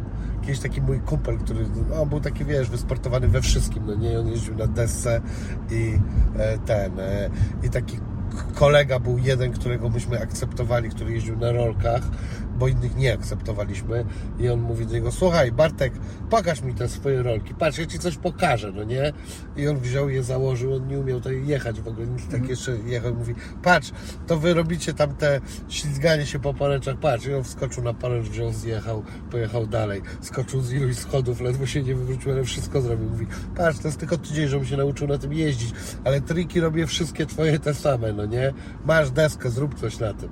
Kiedyś taki mój kumpel, który no, był taki, wiesz, wysportowany we wszystkim, no nie, on jeździł na desce i e, ten, e, i taki kolega był jeden, którego myśmy akceptowali, który jeździł na rolkach, bo innych nie akceptowaliśmy i on mówi do niego, słuchaj Bartek, pokaż mi te swoje rolki, patrz, ja Ci coś pokażę, no nie? I on wziął je, założył, on nie umiał tutaj jechać w ogóle, nic tak jeszcze jechał i mówi, patrz, to Wy robicie tam te ślizganie się po poręczach, patrz, i on wskoczył na poręcz, wziął, zjechał, pojechał dalej, skoczył z iluś schodów, ledwo się nie wywrócił, ale wszystko zrobił, mówi, patrz, to jest tylko tydzień, żebym się nauczył na tym jeździć, ale triki robię wszystkie Twoje te same, no nie? Masz deskę, zrób coś na tym.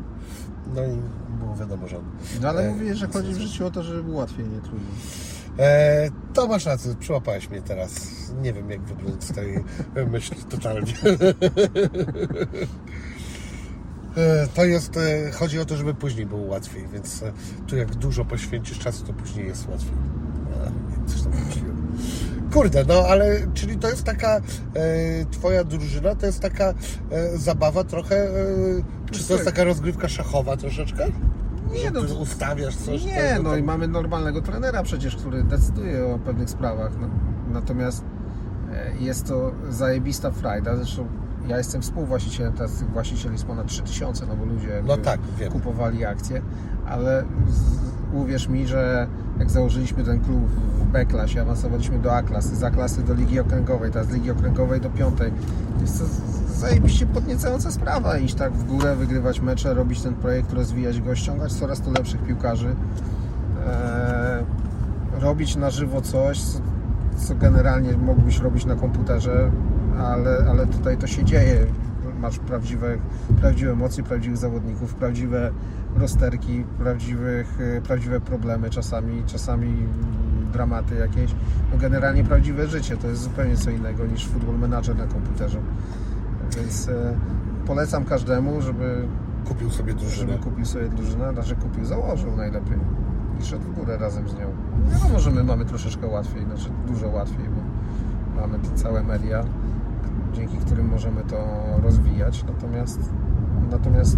No i było wiadomo, że on No ale E, mówię, że chodzi w życiu o to, żeby było łatwiej, nie trudniej. E, to masz rację, przyłapałeś mnie teraz. Nie wiem, jak wybrnąć z tej [laughs] myśli totalnie. [laughs] E, To jest, e, chodzi o to, żeby później było łatwiej, więc e, tu jak dużo poświęcisz czasu, to później jest łatwiej. A, coś tam wymyśliłem. Kurde, no ale czyli to jest taka twoja drużyna, to jest taka zabawa trochę, czy to jest taka rozgrywka szachowa troszeczkę? Nie, no ty ustawiasz coś? Nie, to- no to- i mamy normalnego trenera przecież, który decyduje o pewnych sprawach. No, natomiast e, jest to zajebista frajda. Zresztą ja jestem współwłaścicielem, teraz tych właścicieli jest ponad 3000, no bo ludzie No tak, kupowali akcje, ale uwierz mi, że jak założyliśmy ten klub w B-klasie, awansowaliśmy do A-klasy, z A-klasy do Ligi Okręgowej, teraz z Ligi Okręgowej do piątej. Jest to zajebiście podniecająca sprawa, iść tak w górę, wygrywać mecze, robić ten projekt, rozwijać go, ściągać coraz to lepszych piłkarzy, eee, robić na żywo coś, co, co generalnie mógłbyś robić na komputerze, ale, ale tutaj to się dzieje. Masz prawdziwe, prawdziwe emocje, prawdziwych zawodników, prawdziwe rozterki, prawdziwych, e, prawdziwe problemy czasami, czasami dramaty jakieś. No generalnie prawdziwe życie to jest zupełnie co innego niż football manager na komputerze. Więc e, polecam każdemu, żeby, Kupił sobie drużynę. żeby kupił sobie drużynę, znaczy kupił, założył najlepiej i szedł w górę razem z nią. Wiadomo, że my mamy troszeczkę łatwiej, znaczy dużo łatwiej, bo mamy te całe media, dzięki którym możemy to rozwijać, natomiast natomiast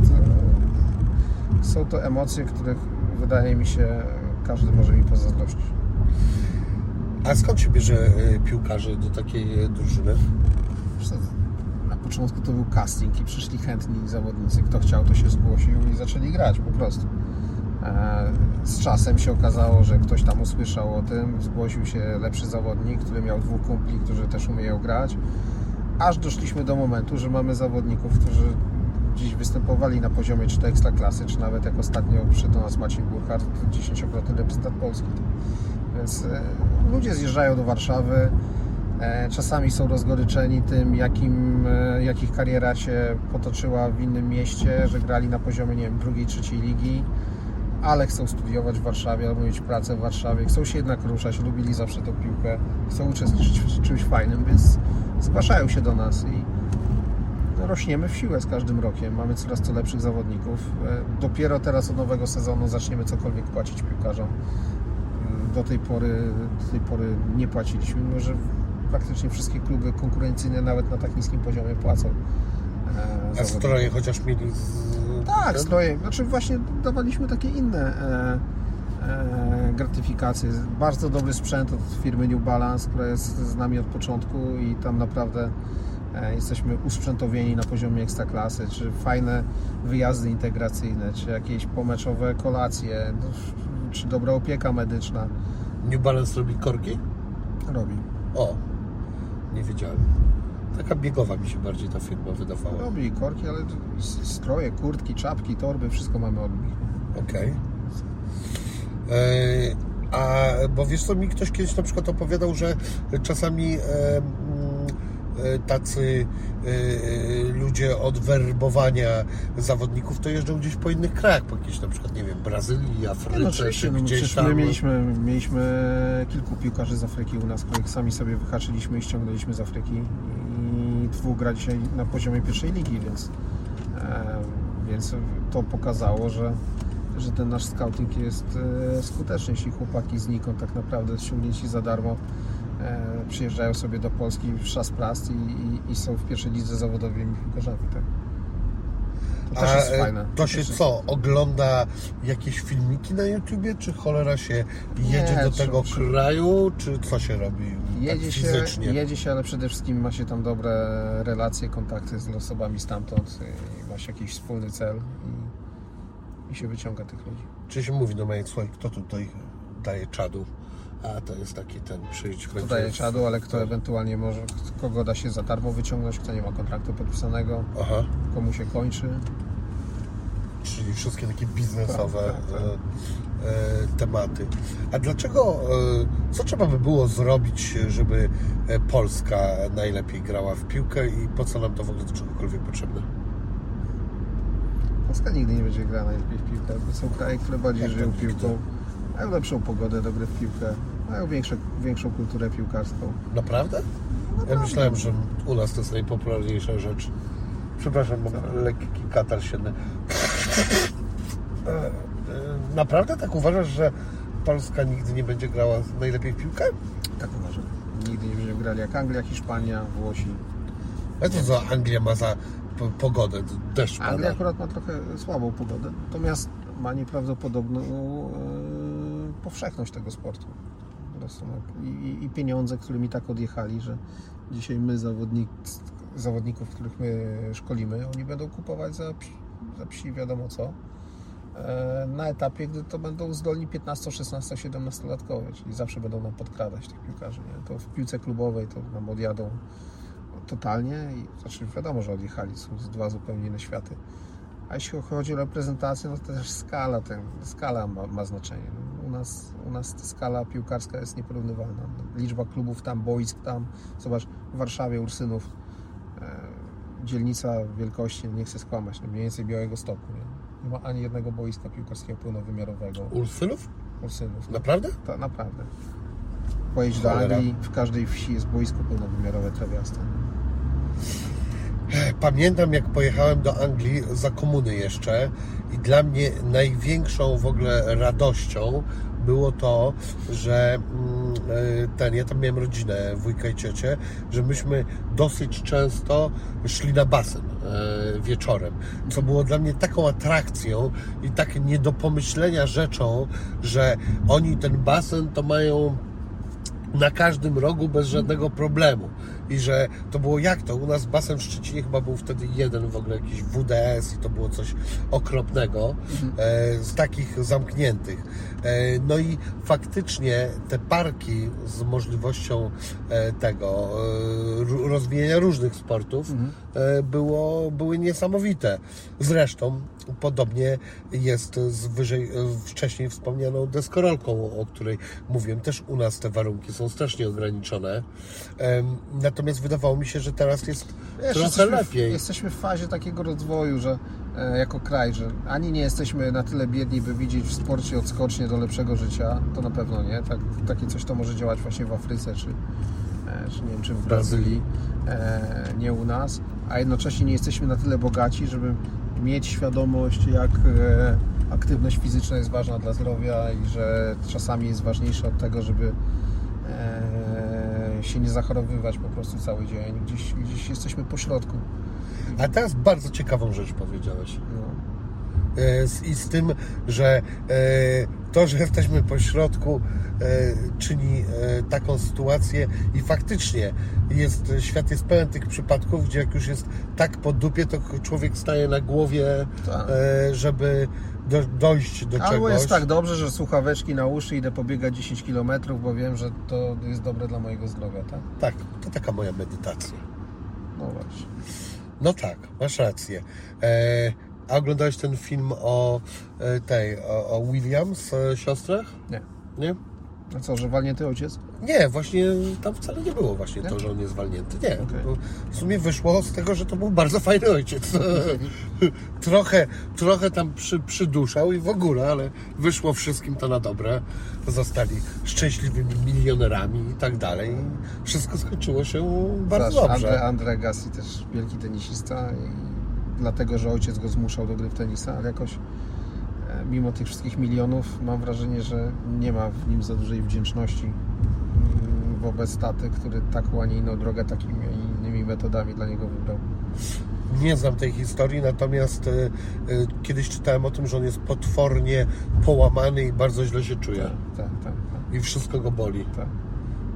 e, są to emocje, których wydaje mi się każdy może mi pozazdrościć. A skąd się bierze e, piłkarzy do takiej e, drużyny? Na początku to był casting i przyszli chętni zawodnicy. Kto chciał, to się zgłosił i zaczęli grać po prostu. Z czasem się okazało, że ktoś tam usłyszał o tym, zgłosił się lepszy zawodnik, który miał dwóch kumpli, którzy też umieją grać. Aż doszliśmy do momentu, że mamy zawodników, którzy dziś występowali na poziomie czy to ekstraklasy, czy nawet jak ostatnio przyszedł do nas Maciej Burkhardt, dziesięciokrotny reprezentant Polski. Więc e, ludzie zjeżdżają do Warszawy, e, czasami są rozgoryczeni tym, jakim, e, jak ich kariera się potoczyła w innym mieście, że grali na poziomie, nie wiem, drugiej, trzeciej ligi, ale chcą studiować w Warszawie albo mieć pracę w Warszawie, chcą się jednak ruszać, lubili zawsze tą piłkę, chcą uczestniczyć w czymś fajnym, więc zgłaszają się do nas i rośniemy w siłę z każdym rokiem. Mamy coraz to lepszych zawodników. E, Dopiero teraz od nowego sezonu zaczniemy cokolwiek płacić piłkarzom. Mm, Do tej pory, do tej pory nie płaciliśmy, mimo że praktycznie wszystkie kluby konkurencyjne nawet na tak niskim poziomie płacą. e, A stroje chociaż mieli z... Tak, stroje. Znaczy właśnie dawaliśmy takie inne e, gratyfikacje. Bardzo dobry sprzęt od firmy New Balance, która jest z nami od początku i tam naprawdę e, jesteśmy usprzętowieni na poziomie ekstraklasy, czy fajne wyjazdy integracyjne, czy jakieś pomeczowe kolacje, no, czy dobra opieka medyczna New Balance robi korki? robi. O, nie wiedziałem. Taka biegowa mi się bardziej ta firma wydawała. Robi korki, ale stroje, kurtki, czapki, torby, wszystko mamy od nich. Okej. E, A bo wiesz co, mi ktoś kiedyś na przykład opowiadał, że czasami e, mm, e, tacy e, ludzie od werbowania zawodników to jeżdżą gdzieś po innych krajach, po jakiejś na przykład, nie wiem, Brazylii, Afryce, No czy no, gdzieś tam. my mieliśmy, mieliśmy kilku piłkarzy z Afryki u nas, których sami sobie wyhaczyliśmy i ściągnęliśmy z Afryki i dwóch gra dzisiaj na poziomie pierwszej ligi, więc, e, więc to pokazało, że, że ten nasz scouting jest e, skuteczny, jeśli chłopaki znikąd tak naprawdę ściągnięci za darmo e, przyjeżdżają sobie do Polski w szas prast i, i, i są w pierwszej lidze zawodowymi piłkarzami, tak. To też jest e, fajne. to się co, ogląda jakieś filmiki na YouTubie, czy cholera się jedzie Nie, do tego czy- kraju, czy co się robi Jedzie tak się, fizycznie? jedzie się, ale przede wszystkim ma się tam dobre relacje, kontakty z osobami stamtąd, i ma się jakiś wspólny cel i, i się wyciąga tych ludzi. Czy się mówi do mojej, słuchaj, kto tutaj daje czadu? A to jest taki ten, przyjdź, Kto daje czadu, ale kto ewentualnie może, kogo da się za darmo wyciągnąć, kto nie ma kontraktu podpisanego, Aha, komu się kończy. czyli wszystkie takie biznesowe Tak, tak, tak. e, e, tematy. A dlaczego, e, co trzeba by było zrobić, żeby Polska najlepiej grała w piłkę i po co nam to w ogóle do czegokolwiek potrzebne? Polska nigdy nie będzie grała najlepiej w piłkę, bo są kraje, które bardziej Jak żyją piłką, mają lepszą pogodę do gry w piłkę, mają większe, większą kulturę piłkarską. Naprawdę? Ja myślałem, że u nas to jest najpopularniejsza rzecz. Przepraszam, mam lekki katar Naprawdę tak uważasz, że Polska nigdy nie będzie grała najlepiej w piłkę? Tak uważam. Nigdy nie będziemy grali jak Anglia, Hiszpania, Włosi. A to co Anglia ma za po- pogodę? Deszcz Anglia pada. akurat ma trochę słabą pogodę, natomiast ma nieprawdopodobną e, powszechność tego sportu. Ma- I, pieniądze, którymi tak odjechali, że dzisiaj my zawodnik, zawodników, których my szkolimy, oni będą kupować za, psi- za psi wiadomo co. e, Na etapie, gdy to będą zdolni 15, 16, 17 latkowie, czyli zawsze będą nam podkradać tych piłkarzy. Nie? To w piłce klubowej to nam odjadą totalnie i znaczy wiadomo, że odjechali, są dwa zupełnie inne światy. A jeśli chodzi o reprezentację, no to też skala, ten, skala ma, ma znaczenie. No, U nas, u nas ta skala piłkarska jest nieporównywalna. Liczba klubów tam, boisk tam. Zobacz, w Warszawie Ursynów e, dzielnica wielkości, nie chcę skłamać, no mniej więcej Białego Stoku. Nie? nie ma ani jednego boiska piłkarskiego pełnowymiarowego Ursynów? Ursynów. Naprawdę? To naprawdę. Pojedź do. Anglii, w każdej wsi jest boisko pełnowymiarowe trawiaste. Pamiętam jak pojechałem do Anglii za komuny jeszcze i dla mnie największą w ogóle radością było to, że mm, ten, ja tam miałem rodzinę, wujka i ciocię, że myśmy dosyć często szli na basen e, wieczorem, co było dla mnie taką atrakcją i tak nie do pomyślenia rzeczą, że oni ten basen to mają na każdym rogu bez żadnego problemu. I że to było jak to? U nas basen w Szczecinie chyba był wtedy jeden w ogóle jakiś WDS i to było coś okropnego e, z takich zamkniętych. E, no i faktycznie te parki z możliwością e, tego e, rozwijania różnych sportów e, było, były niesamowite. Zresztą podobnie jest z wyżej, e, wcześniej wspomnianą deskorolką, o której mówiłem. Też u nas te warunki są strasznie ograniczone. Natomiast wydawało mi się, że teraz jest Wiesz, trochę jesteśmy lepiej. W, jesteśmy w fazie takiego rozwoju, że e, jako kraj, że ani nie jesteśmy na tyle biedni, by widzieć w sporcie odskocznie do lepszego życia, to na pewno nie. Tak, takie coś to może działać właśnie w Afryce, czy, e, czy nie wiem, czy w Brazylii, e, nie u nas, a jednocześnie nie jesteśmy na tyle bogaci, żeby mieć świadomość, jak e, aktywność fizyczna jest ważna dla zdrowia i że czasami jest ważniejsza od tego, żeby e, się nie zachorowywać po prostu cały dzień. Gdzieś, gdzieś jesteśmy po środku. A teraz bardzo ciekawą rzecz powiedziałeś. No. E, I z tym, że e, to, że jesteśmy po środku, e, czyni taką sytuację i faktycznie jest, świat jest pełen tych przypadków, gdzie jak już jest tak po dupie, to człowiek staje na głowie, Tak. żeby do, dojść do Albo czegoś. jest tak dobrze, że słuchaweczki na uszy, idę pobiegać 10 km, bo wiem, że to jest dobre dla mojego zdrowia, tak? Tak, to taka moja medytacja. No właśnie. No tak, masz rację. E, a oglądałeś ten film o e, tej, o, o Williams, e, siostrach? Nie. Nie? A co, że walnięty ojciec? Nie, właśnie tam wcale nie było właśnie Nie? to, że on jest zwalnięty. Nie, bo w sumie wyszło z tego, że to był bardzo fajny ojciec. [laughs] trochę, trochę tam przy, przyduszał i w ogóle, ale wyszło wszystkim to na dobre. Zostali szczęśliwymi milionerami i tak dalej. Wszystko skończyło się bardzo Zobacz, dobrze. Andre, Andre Gassi też wielki tenisista i dlatego, że ojciec go zmuszał do gry w tenisa, ale jakoś e, mimo tych wszystkich milionów mam wrażenie, że nie ma w nim za dużej wdzięczności wobec taty, który taką, a nie inną drogę takimi innymi metodami dla niego wybrał. Nie znam tej historii, natomiast e, e, kiedyś czytałem o tym, że on jest potwornie połamany i bardzo źle się czuje. Tak, tak, tak. I wszystko go boli tak.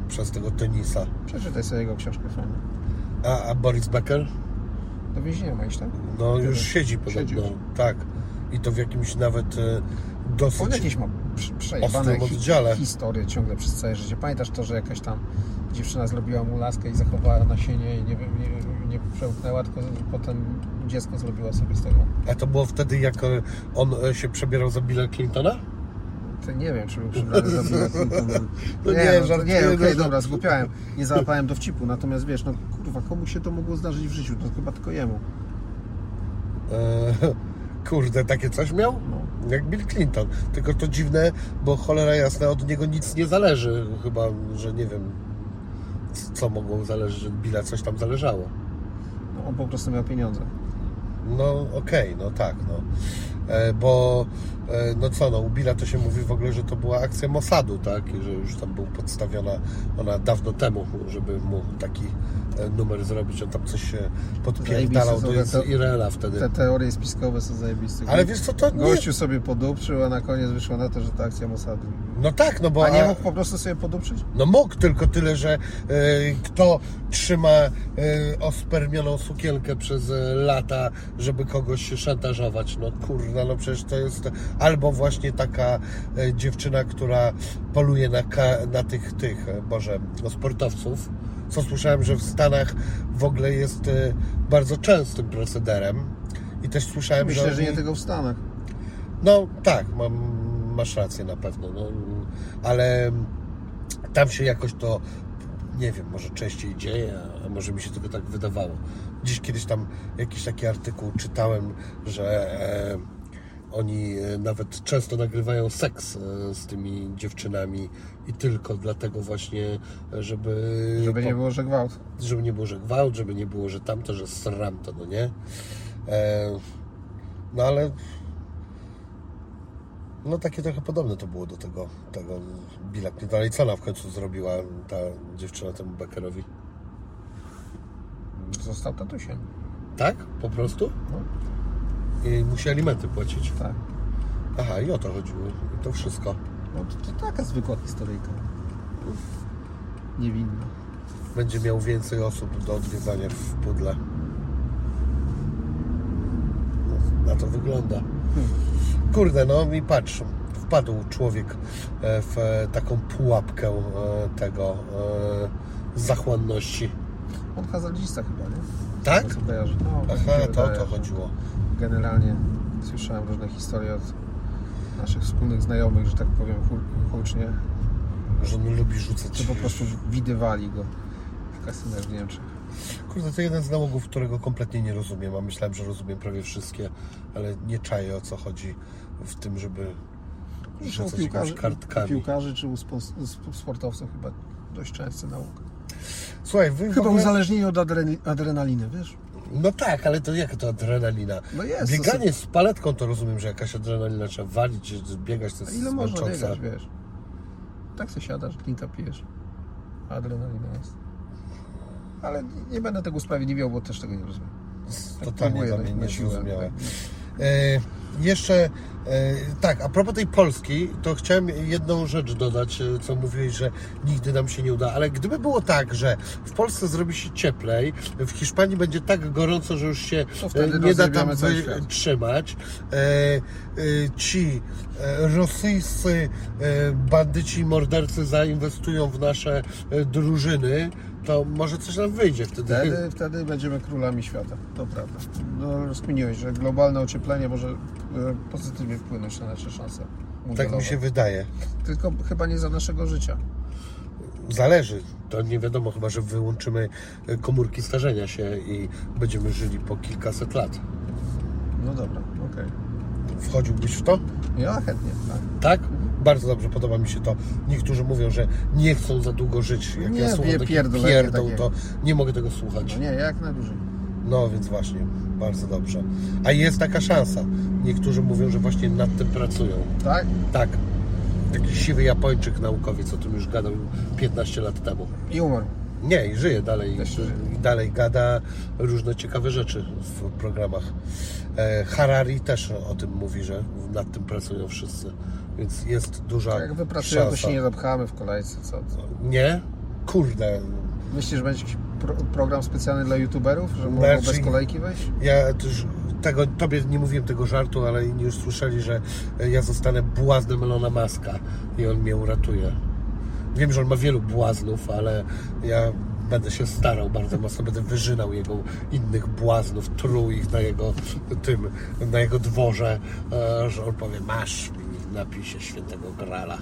przez tego tenisa. Przeczytaj sobie jego książkę fajną. A, a Boris Becker? Do więzienia ma iść, tak? No Kiedy? już siedzi podobno. Siedzi. Tak. I to w jakimś nawet e, dosyć... On jakieś ma prze- przejebane hi- historie ciągle przez całe życie. Pamiętasz to, że jakaś tam dziewczyna zrobiła mu laskę i zachowała nasienie i nie, nie, nie przełknęła, tylko potem dziecko zrobiła sobie z tego. A to było wtedy, jak e, on e, się przebierał za Billa Clintona? To nie wiem, czy był przebrany za Billa [laughs] Clintona. No nie, nie, no, nie no, okej, że- dobra, zgłupiałem. Nie załapałem dowcipu, natomiast wiesz, no kurwa, komu się to mogło zdarzyć w życiu? To chyba tylko jemu. E, [laughs] kurde, takie coś miał? No. Jak Bill Clinton. Tylko to dziwne, bo cholera jasna, od niego nic nie zależy. Chyba, że nie wiem, co mogło zależeć, od Billa coś tam zależało. no. On po prostu miał pieniądze. No okej, no tak, no. E, bo no co, no u Billa to się mówi w ogóle, że to była akcja Mossadu, tak? I że już tam był podstawiona ona dawno temu, żeby mu taki e, numer zrobić. On tam coś się podpierdalał są te- Izraela wtedy. Te teorie spiskowe są zajebiste. Ale wiesz co, to nie... Gościu sobie podupczył, a na koniec wyszło na to, że to akcja Mossadu. No tak, no bo... A nie mógł po prostu sobie podupczyć? No mógł, tylko tyle, że e, kto trzyma e, ospermioną sukienkę przez e, lata, żeby kogoś szantażować. No kurna, no przecież to jest albo właśnie taka e, dziewczyna, która poluje na, na tych, tych, e, Boże, no, sportowców. Co słyszałem, że w Stanach w ogóle jest e, bardzo częstym procederem. I też słyszałem, Myślę, że, że nie tylko w Stanach. no tak, mam, masz rację na pewno, no, ale tam się jakoś to, nie wiem, może częściej dzieje, a może mi się tylko tak wydawało. Dziś kiedyś tam jakiś taki artykuł czytałem, że oni e, nawet często nagrywają seks e, z tymi dziewczynami i tylko dlatego właśnie, żeby... Żeby nie było, że gwałt. żeby nie było, że gwałt, żeby nie było, że tamto, że sram to, no nie? E, no ale no takie trochę podobne to było do tego, tego Billa Clintona. I co ona w końcu zrobiła ta dziewczyna temu Beckerowi? Został tatusiem. Tak? Po prostu? No, I musi alimenty płacić. tak. Aha, i o to chodziło. I to wszystko. No to, to taka zwykła historyjka. niewinna. będzie miał więcej osób do odwiedzania w Pudle. No, na to wygląda. Kurde, no i patrz, wpadł człowiek e, w e, taką pułapkę e, tego zachłanności. On hazardzista chyba, nie? Tak? To. No, mi Aha, to o to chodziło. Generalnie słyszałem różne historie od naszych wspólnych znajomych, że tak powiem hu- hucznie, Że on lubi rzucać. że po prostu widywali go w kasynach w Niemczech. Kurde, to jeden z nałogów, którego kompletnie nie rozumiem, a myślałem, że rozumiem prawie wszystkie, ale nie czaję o co chodzi w tym, żeby rzucać piłkarzy, kartkami. piłkarzy czy u sportowców chyba dość częsty nauk. Słuchaj, wy Chyba ogóle... uzależnienie od adre- adrenaliny, wiesz? No tak, ale to jak to adrenalina? No jest. Bieganie z paletką to rozumiem, że jakaś adrenalina trzeba walić, biegać to To, jest a ile można biegać, wiesz? Tak sobie siadasz, drinka pijesz. Adrenalina jest. Ale nie- będę tego usprawiedliwiał, bo też tego nie rozumiem. Tak Totalnie dla mnie na nie zrozumiałe. tak. E, jeszcze, tak, a propos tej Polski, to chciałem jedną rzecz dodać, e, co mówiłeś, że nigdy nam się nie uda, ale gdyby było tak, że w Polsce zrobi się cieplej, w Hiszpanii będzie tak gorąco, że już się e, nie da tam wytrzymać, e, e, ci e, rosyjscy e, bandyci, mordercy zainwestują w nasze e, drużyny, to może coś nam wyjdzie wtedy. Wtedy, wtedy będziemy królami świata, to prawda. No, rozkminiłeś, że globalne ocieplenie może e, pozytywnie wpłynąć na nasze szanse. Tak mi się wydaje. Tylko chyba nie za naszego życia. Zależy. To nie wiadomo, chyba że wyłączymy e, komórki starzenia się i będziemy żyli po kilkaset lat. No dobra, okej. Wchodziłbyś w to? Ja chętnie, tak. Tak? Bardzo dobrze, podoba mi się to. Niektórzy mówią, że nie chcą za długo żyć. Jak Nie, ja słucham pie- pierdół, takie. to nie mogę tego słuchać. No nie, jak najdłużej. No więc właśnie, bardzo dobrze. A jest taka szansa. Niektórzy mówią, że właśnie nad tym pracują. Tak? Tak. Taki siwy Japończyk naukowiec o tym już gadał 15 lat temu. I umarł. Nie, i żyje dalej. Żyje. I dalej gada różne ciekawe rzeczy w programach. E, Harari też o tym mówi, że nad tym pracują wszyscy. Więc jest duża Jak wypracują, to się nie zapchamy w kolejce, co? co? Nie? Kurde. Myślisz, że będzie jakiś pro, program specjalny dla youtuberów, że mogą Znaczy- bez kolejki wejść? Ja też tego, tobie nie mówiłem tego żartu, ale inni już słyszeli, że ja zostanę błaznem Elona Muska i on mnie uratuje. Wiem, że on ma wielu błaznów, ale ja będę się starał bardzo mocno, będę wyżynał jego innych błaznów, truł ich na jego tym, na jego dworze, e, że on powie, masz i napij się świętego grala.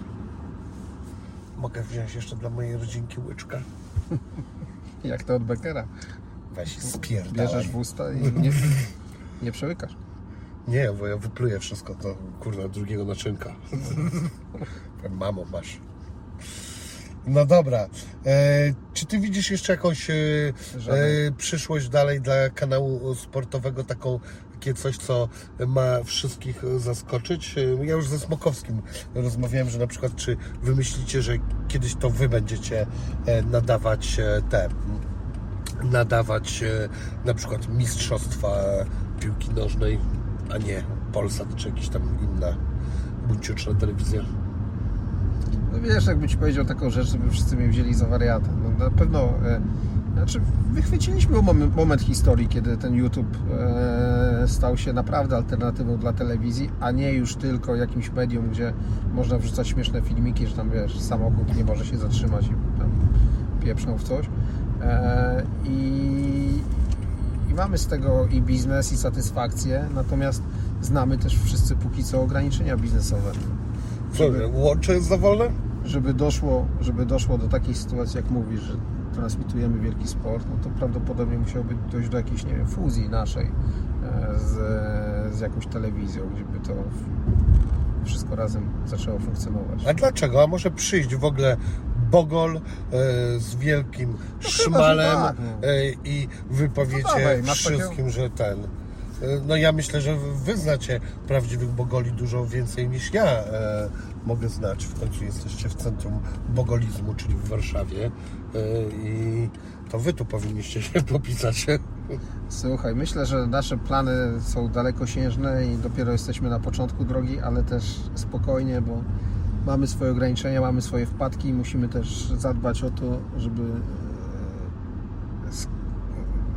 Mogę wziąć jeszcze dla mojej rodzinki łyczka? [laughs] Jak to od Beckera. Weź spierdalaj. Bierzesz w usta i [laughs] nie, nie przełykasz. Nie, bo ja wypluję wszystko to, kurwa, drugiego naczynka. [laughs] Mamo, masz. No dobra. E, czy ty widzisz jeszcze jakąś e, e, przyszłość dalej dla kanału sportowego, taką takie coś, co ma wszystkich zaskoczyć? E, Ja już ze Smokowskim rozmawiałem, że na przykład czy wymyślicie, że kiedyś to wy będziecie e, nadawać e, te nadawać e, na przykład mistrzostwa piłki nożnej, a nie Polsat czy jakaś tam inna buńczuczna telewizja. No wiesz, jakby ci powiedział taką rzecz, żeby wszyscy mnie wzięli za wariata. No na pewno, e, znaczy wychwyciliśmy moment, moment historii, kiedy ten YouTube e, stał się naprawdę alternatywą dla telewizji, a nie już tylko jakimś medium, gdzie można wrzucać śmieszne filmiki, że tam wiesz, samochód nie może się zatrzymać i tam pieprzną w coś. E, i, I mamy z tego i biznes, i satysfakcję, natomiast znamy też wszyscy póki co ograniczenia biznesowe Co, łącze jest za wolne? Żeby doszło, żeby doszło do takiej sytuacji, jak mówisz, że transmitujemy wielki sport, no to prawdopodobnie musiałoby dojść do jakiejś, nie wiem, fuzji naszej e, z, z jakąś telewizją, gdzie by to wszystko razem zaczęło funkcjonować. A dlaczego? A może przyjść w ogóle Bogol e, z wielkim szmalem tak, no. e, i wypowiecie No dawaj, wszystkim, że ten. e, No ja myślę, że wy znacie prawdziwych Bogoli dużo więcej niż ja e, mogę znać. W końcu jesteście w centrum bogolizmu, czyli w Warszawie e, i to wy tu powinniście się [laughs] popisać. Słuchaj, myślę, że nasze plany są dalekosiężne i dopiero jesteśmy na początku drogi, ale też spokojnie, bo mamy swoje ograniczenia, mamy swoje wpadki i musimy też zadbać o to, żeby e, sk-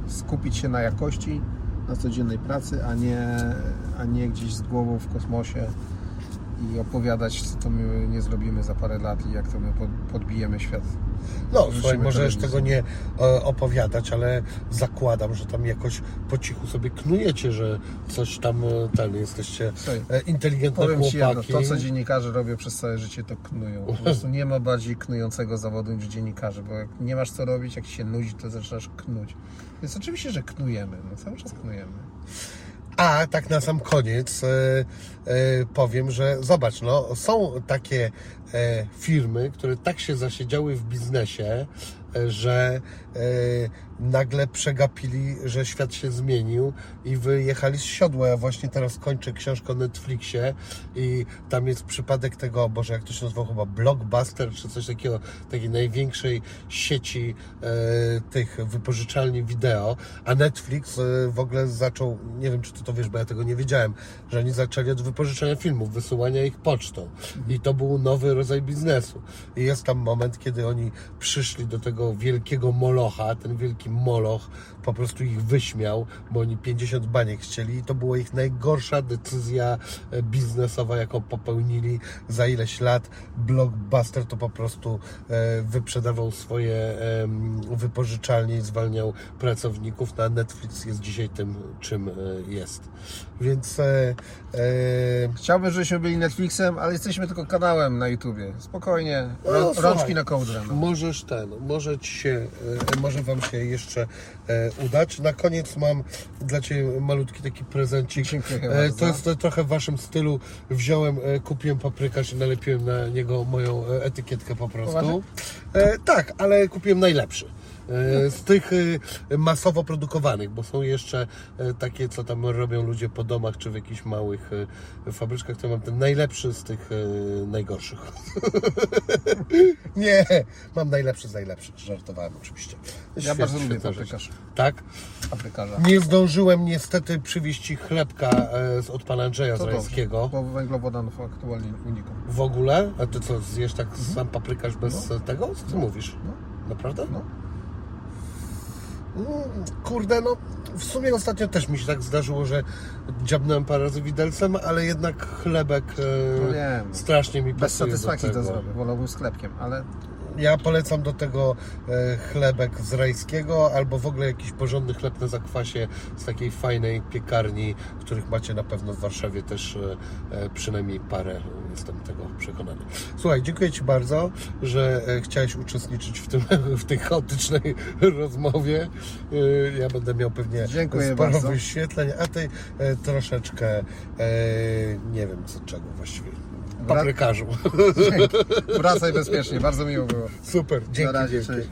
skupić się na jakości, na codziennej pracy, a nie, a nie gdzieś z głową w kosmosie i opowiadać, co to my nie zrobimy za parę lat i jak to my pod- podbijemy świat. No, słuchaj, możesz tego nie e, opowiadać, ale zakładam, że tam jakoś po cichu sobie knujecie, że coś tam e, ten jesteście Słuchaj, e, inteligentne Powiem Ci jedno, chłopaki. to co dziennikarze robią przez całe życie to knują. Po prostu nie ma bardziej knującego zawodu niż dziennikarze, bo jak nie masz co robić, jak się nudzi, to zaczynasz knuć. Więc oczywiście, że knujemy, no cały czas knujemy. A tak na sam koniec e, e, powiem, że zobacz, no, są takie e, firmy, które tak się zasiedziały w biznesie, że e, nagle przegapili, że świat się zmienił i wyjechali z siodła. Ja właśnie teraz kończę książkę o Netflixie i tam jest przypadek tego, Boże, jak to się nazywa chyba Blockbuster, czy coś takiego, takiej największej sieci e, tych wypożyczalni wideo, a Netflix e, w ogóle zaczął, nie wiem czy ty to wiesz, bo ja tego nie wiedziałem, że oni zaczęli od wypożyczania filmów, wysyłania ich pocztą i to był nowy rodzaj biznesu. I jest tam moment, kiedy oni przyszli do tego wielkiego molocha, ten wielki moloch po prostu ich wyśmiał, bo oni 50 baniek chcieli i to była ich najgorsza decyzja e, biznesowa, jaką popełnili za ileś lat. Blockbuster to po prostu e, wyprzedawał swoje wypożyczalnie i zwalniał pracowników, na Netflix jest dzisiaj tym, czym e, jest. Więc e, Chciałbym, żebyśmy byli Netflixem, ale jesteśmy tylko kanałem na YouTubie. Spokojnie, No, rą- słuchaj. rączki na kołdrę. No. Możesz ten, może ci się, e, może wam się jeszcze e, udać. Na koniec mam dla ciebie malutki taki prezencik. E. To jest trochę w waszym stylu. Wziąłem, kupiłem paprykarz i nalepiłem na niego moją etykietkę po prostu. E, tak, ale kupiłem najlepszy. E, Z tych e, masowo produkowanych, bo są jeszcze e, takie, co tam robią ludzie po domach czy w jakichś małych fabryczkach, to mam ten najlepszy z tych najgorszych. [laughs] Nie, mam najlepszy z najlepszych. Żartowałem oczywiście. Ja bardzo lubię paprykarz. Tak? Paprykarza. Nie zdążyłem niestety przywieźć chlebka z, od pana Andrzeja To Zrańskiego. dobrze, bo węglowodanów aktualnie unikam. W ogóle? A ty co, zjesz tak sam paprykarz bez e, tego? Co ty mówisz? No. Naprawdę? No. Mm, Kurde, no w sumie ostatnio też mi się tak zdarzyło, że dziabnąłem parę razy widelcem, ale jednak chlebek e, No strasznie mi Bez pasuje do satysfakcji to zrobię. Wolałbym sklepkiem, ale Ja polecam do tego e, chlebek z rajskiego albo w ogóle jakiś porządny chleb na zakwasie z takiej fajnej piekarni, których macie na pewno w Warszawie też e, e, przynajmniej parę, jestem tego przekonany. Słuchaj, dziękuję Ci bardzo, że chciałeś uczestniczyć w, tym, [laughs] w tej chaotycznej [laughs] rozmowie. Ja będę miał pewnie Dziękuję sporo bardzo. wyświetleń, a Ty troszeczkę nie wiem co czego właściwie. Paprykarzu. wracaj bezpiecznie. Bardzo miło było. Super, dzięki, Na razie, dzięki.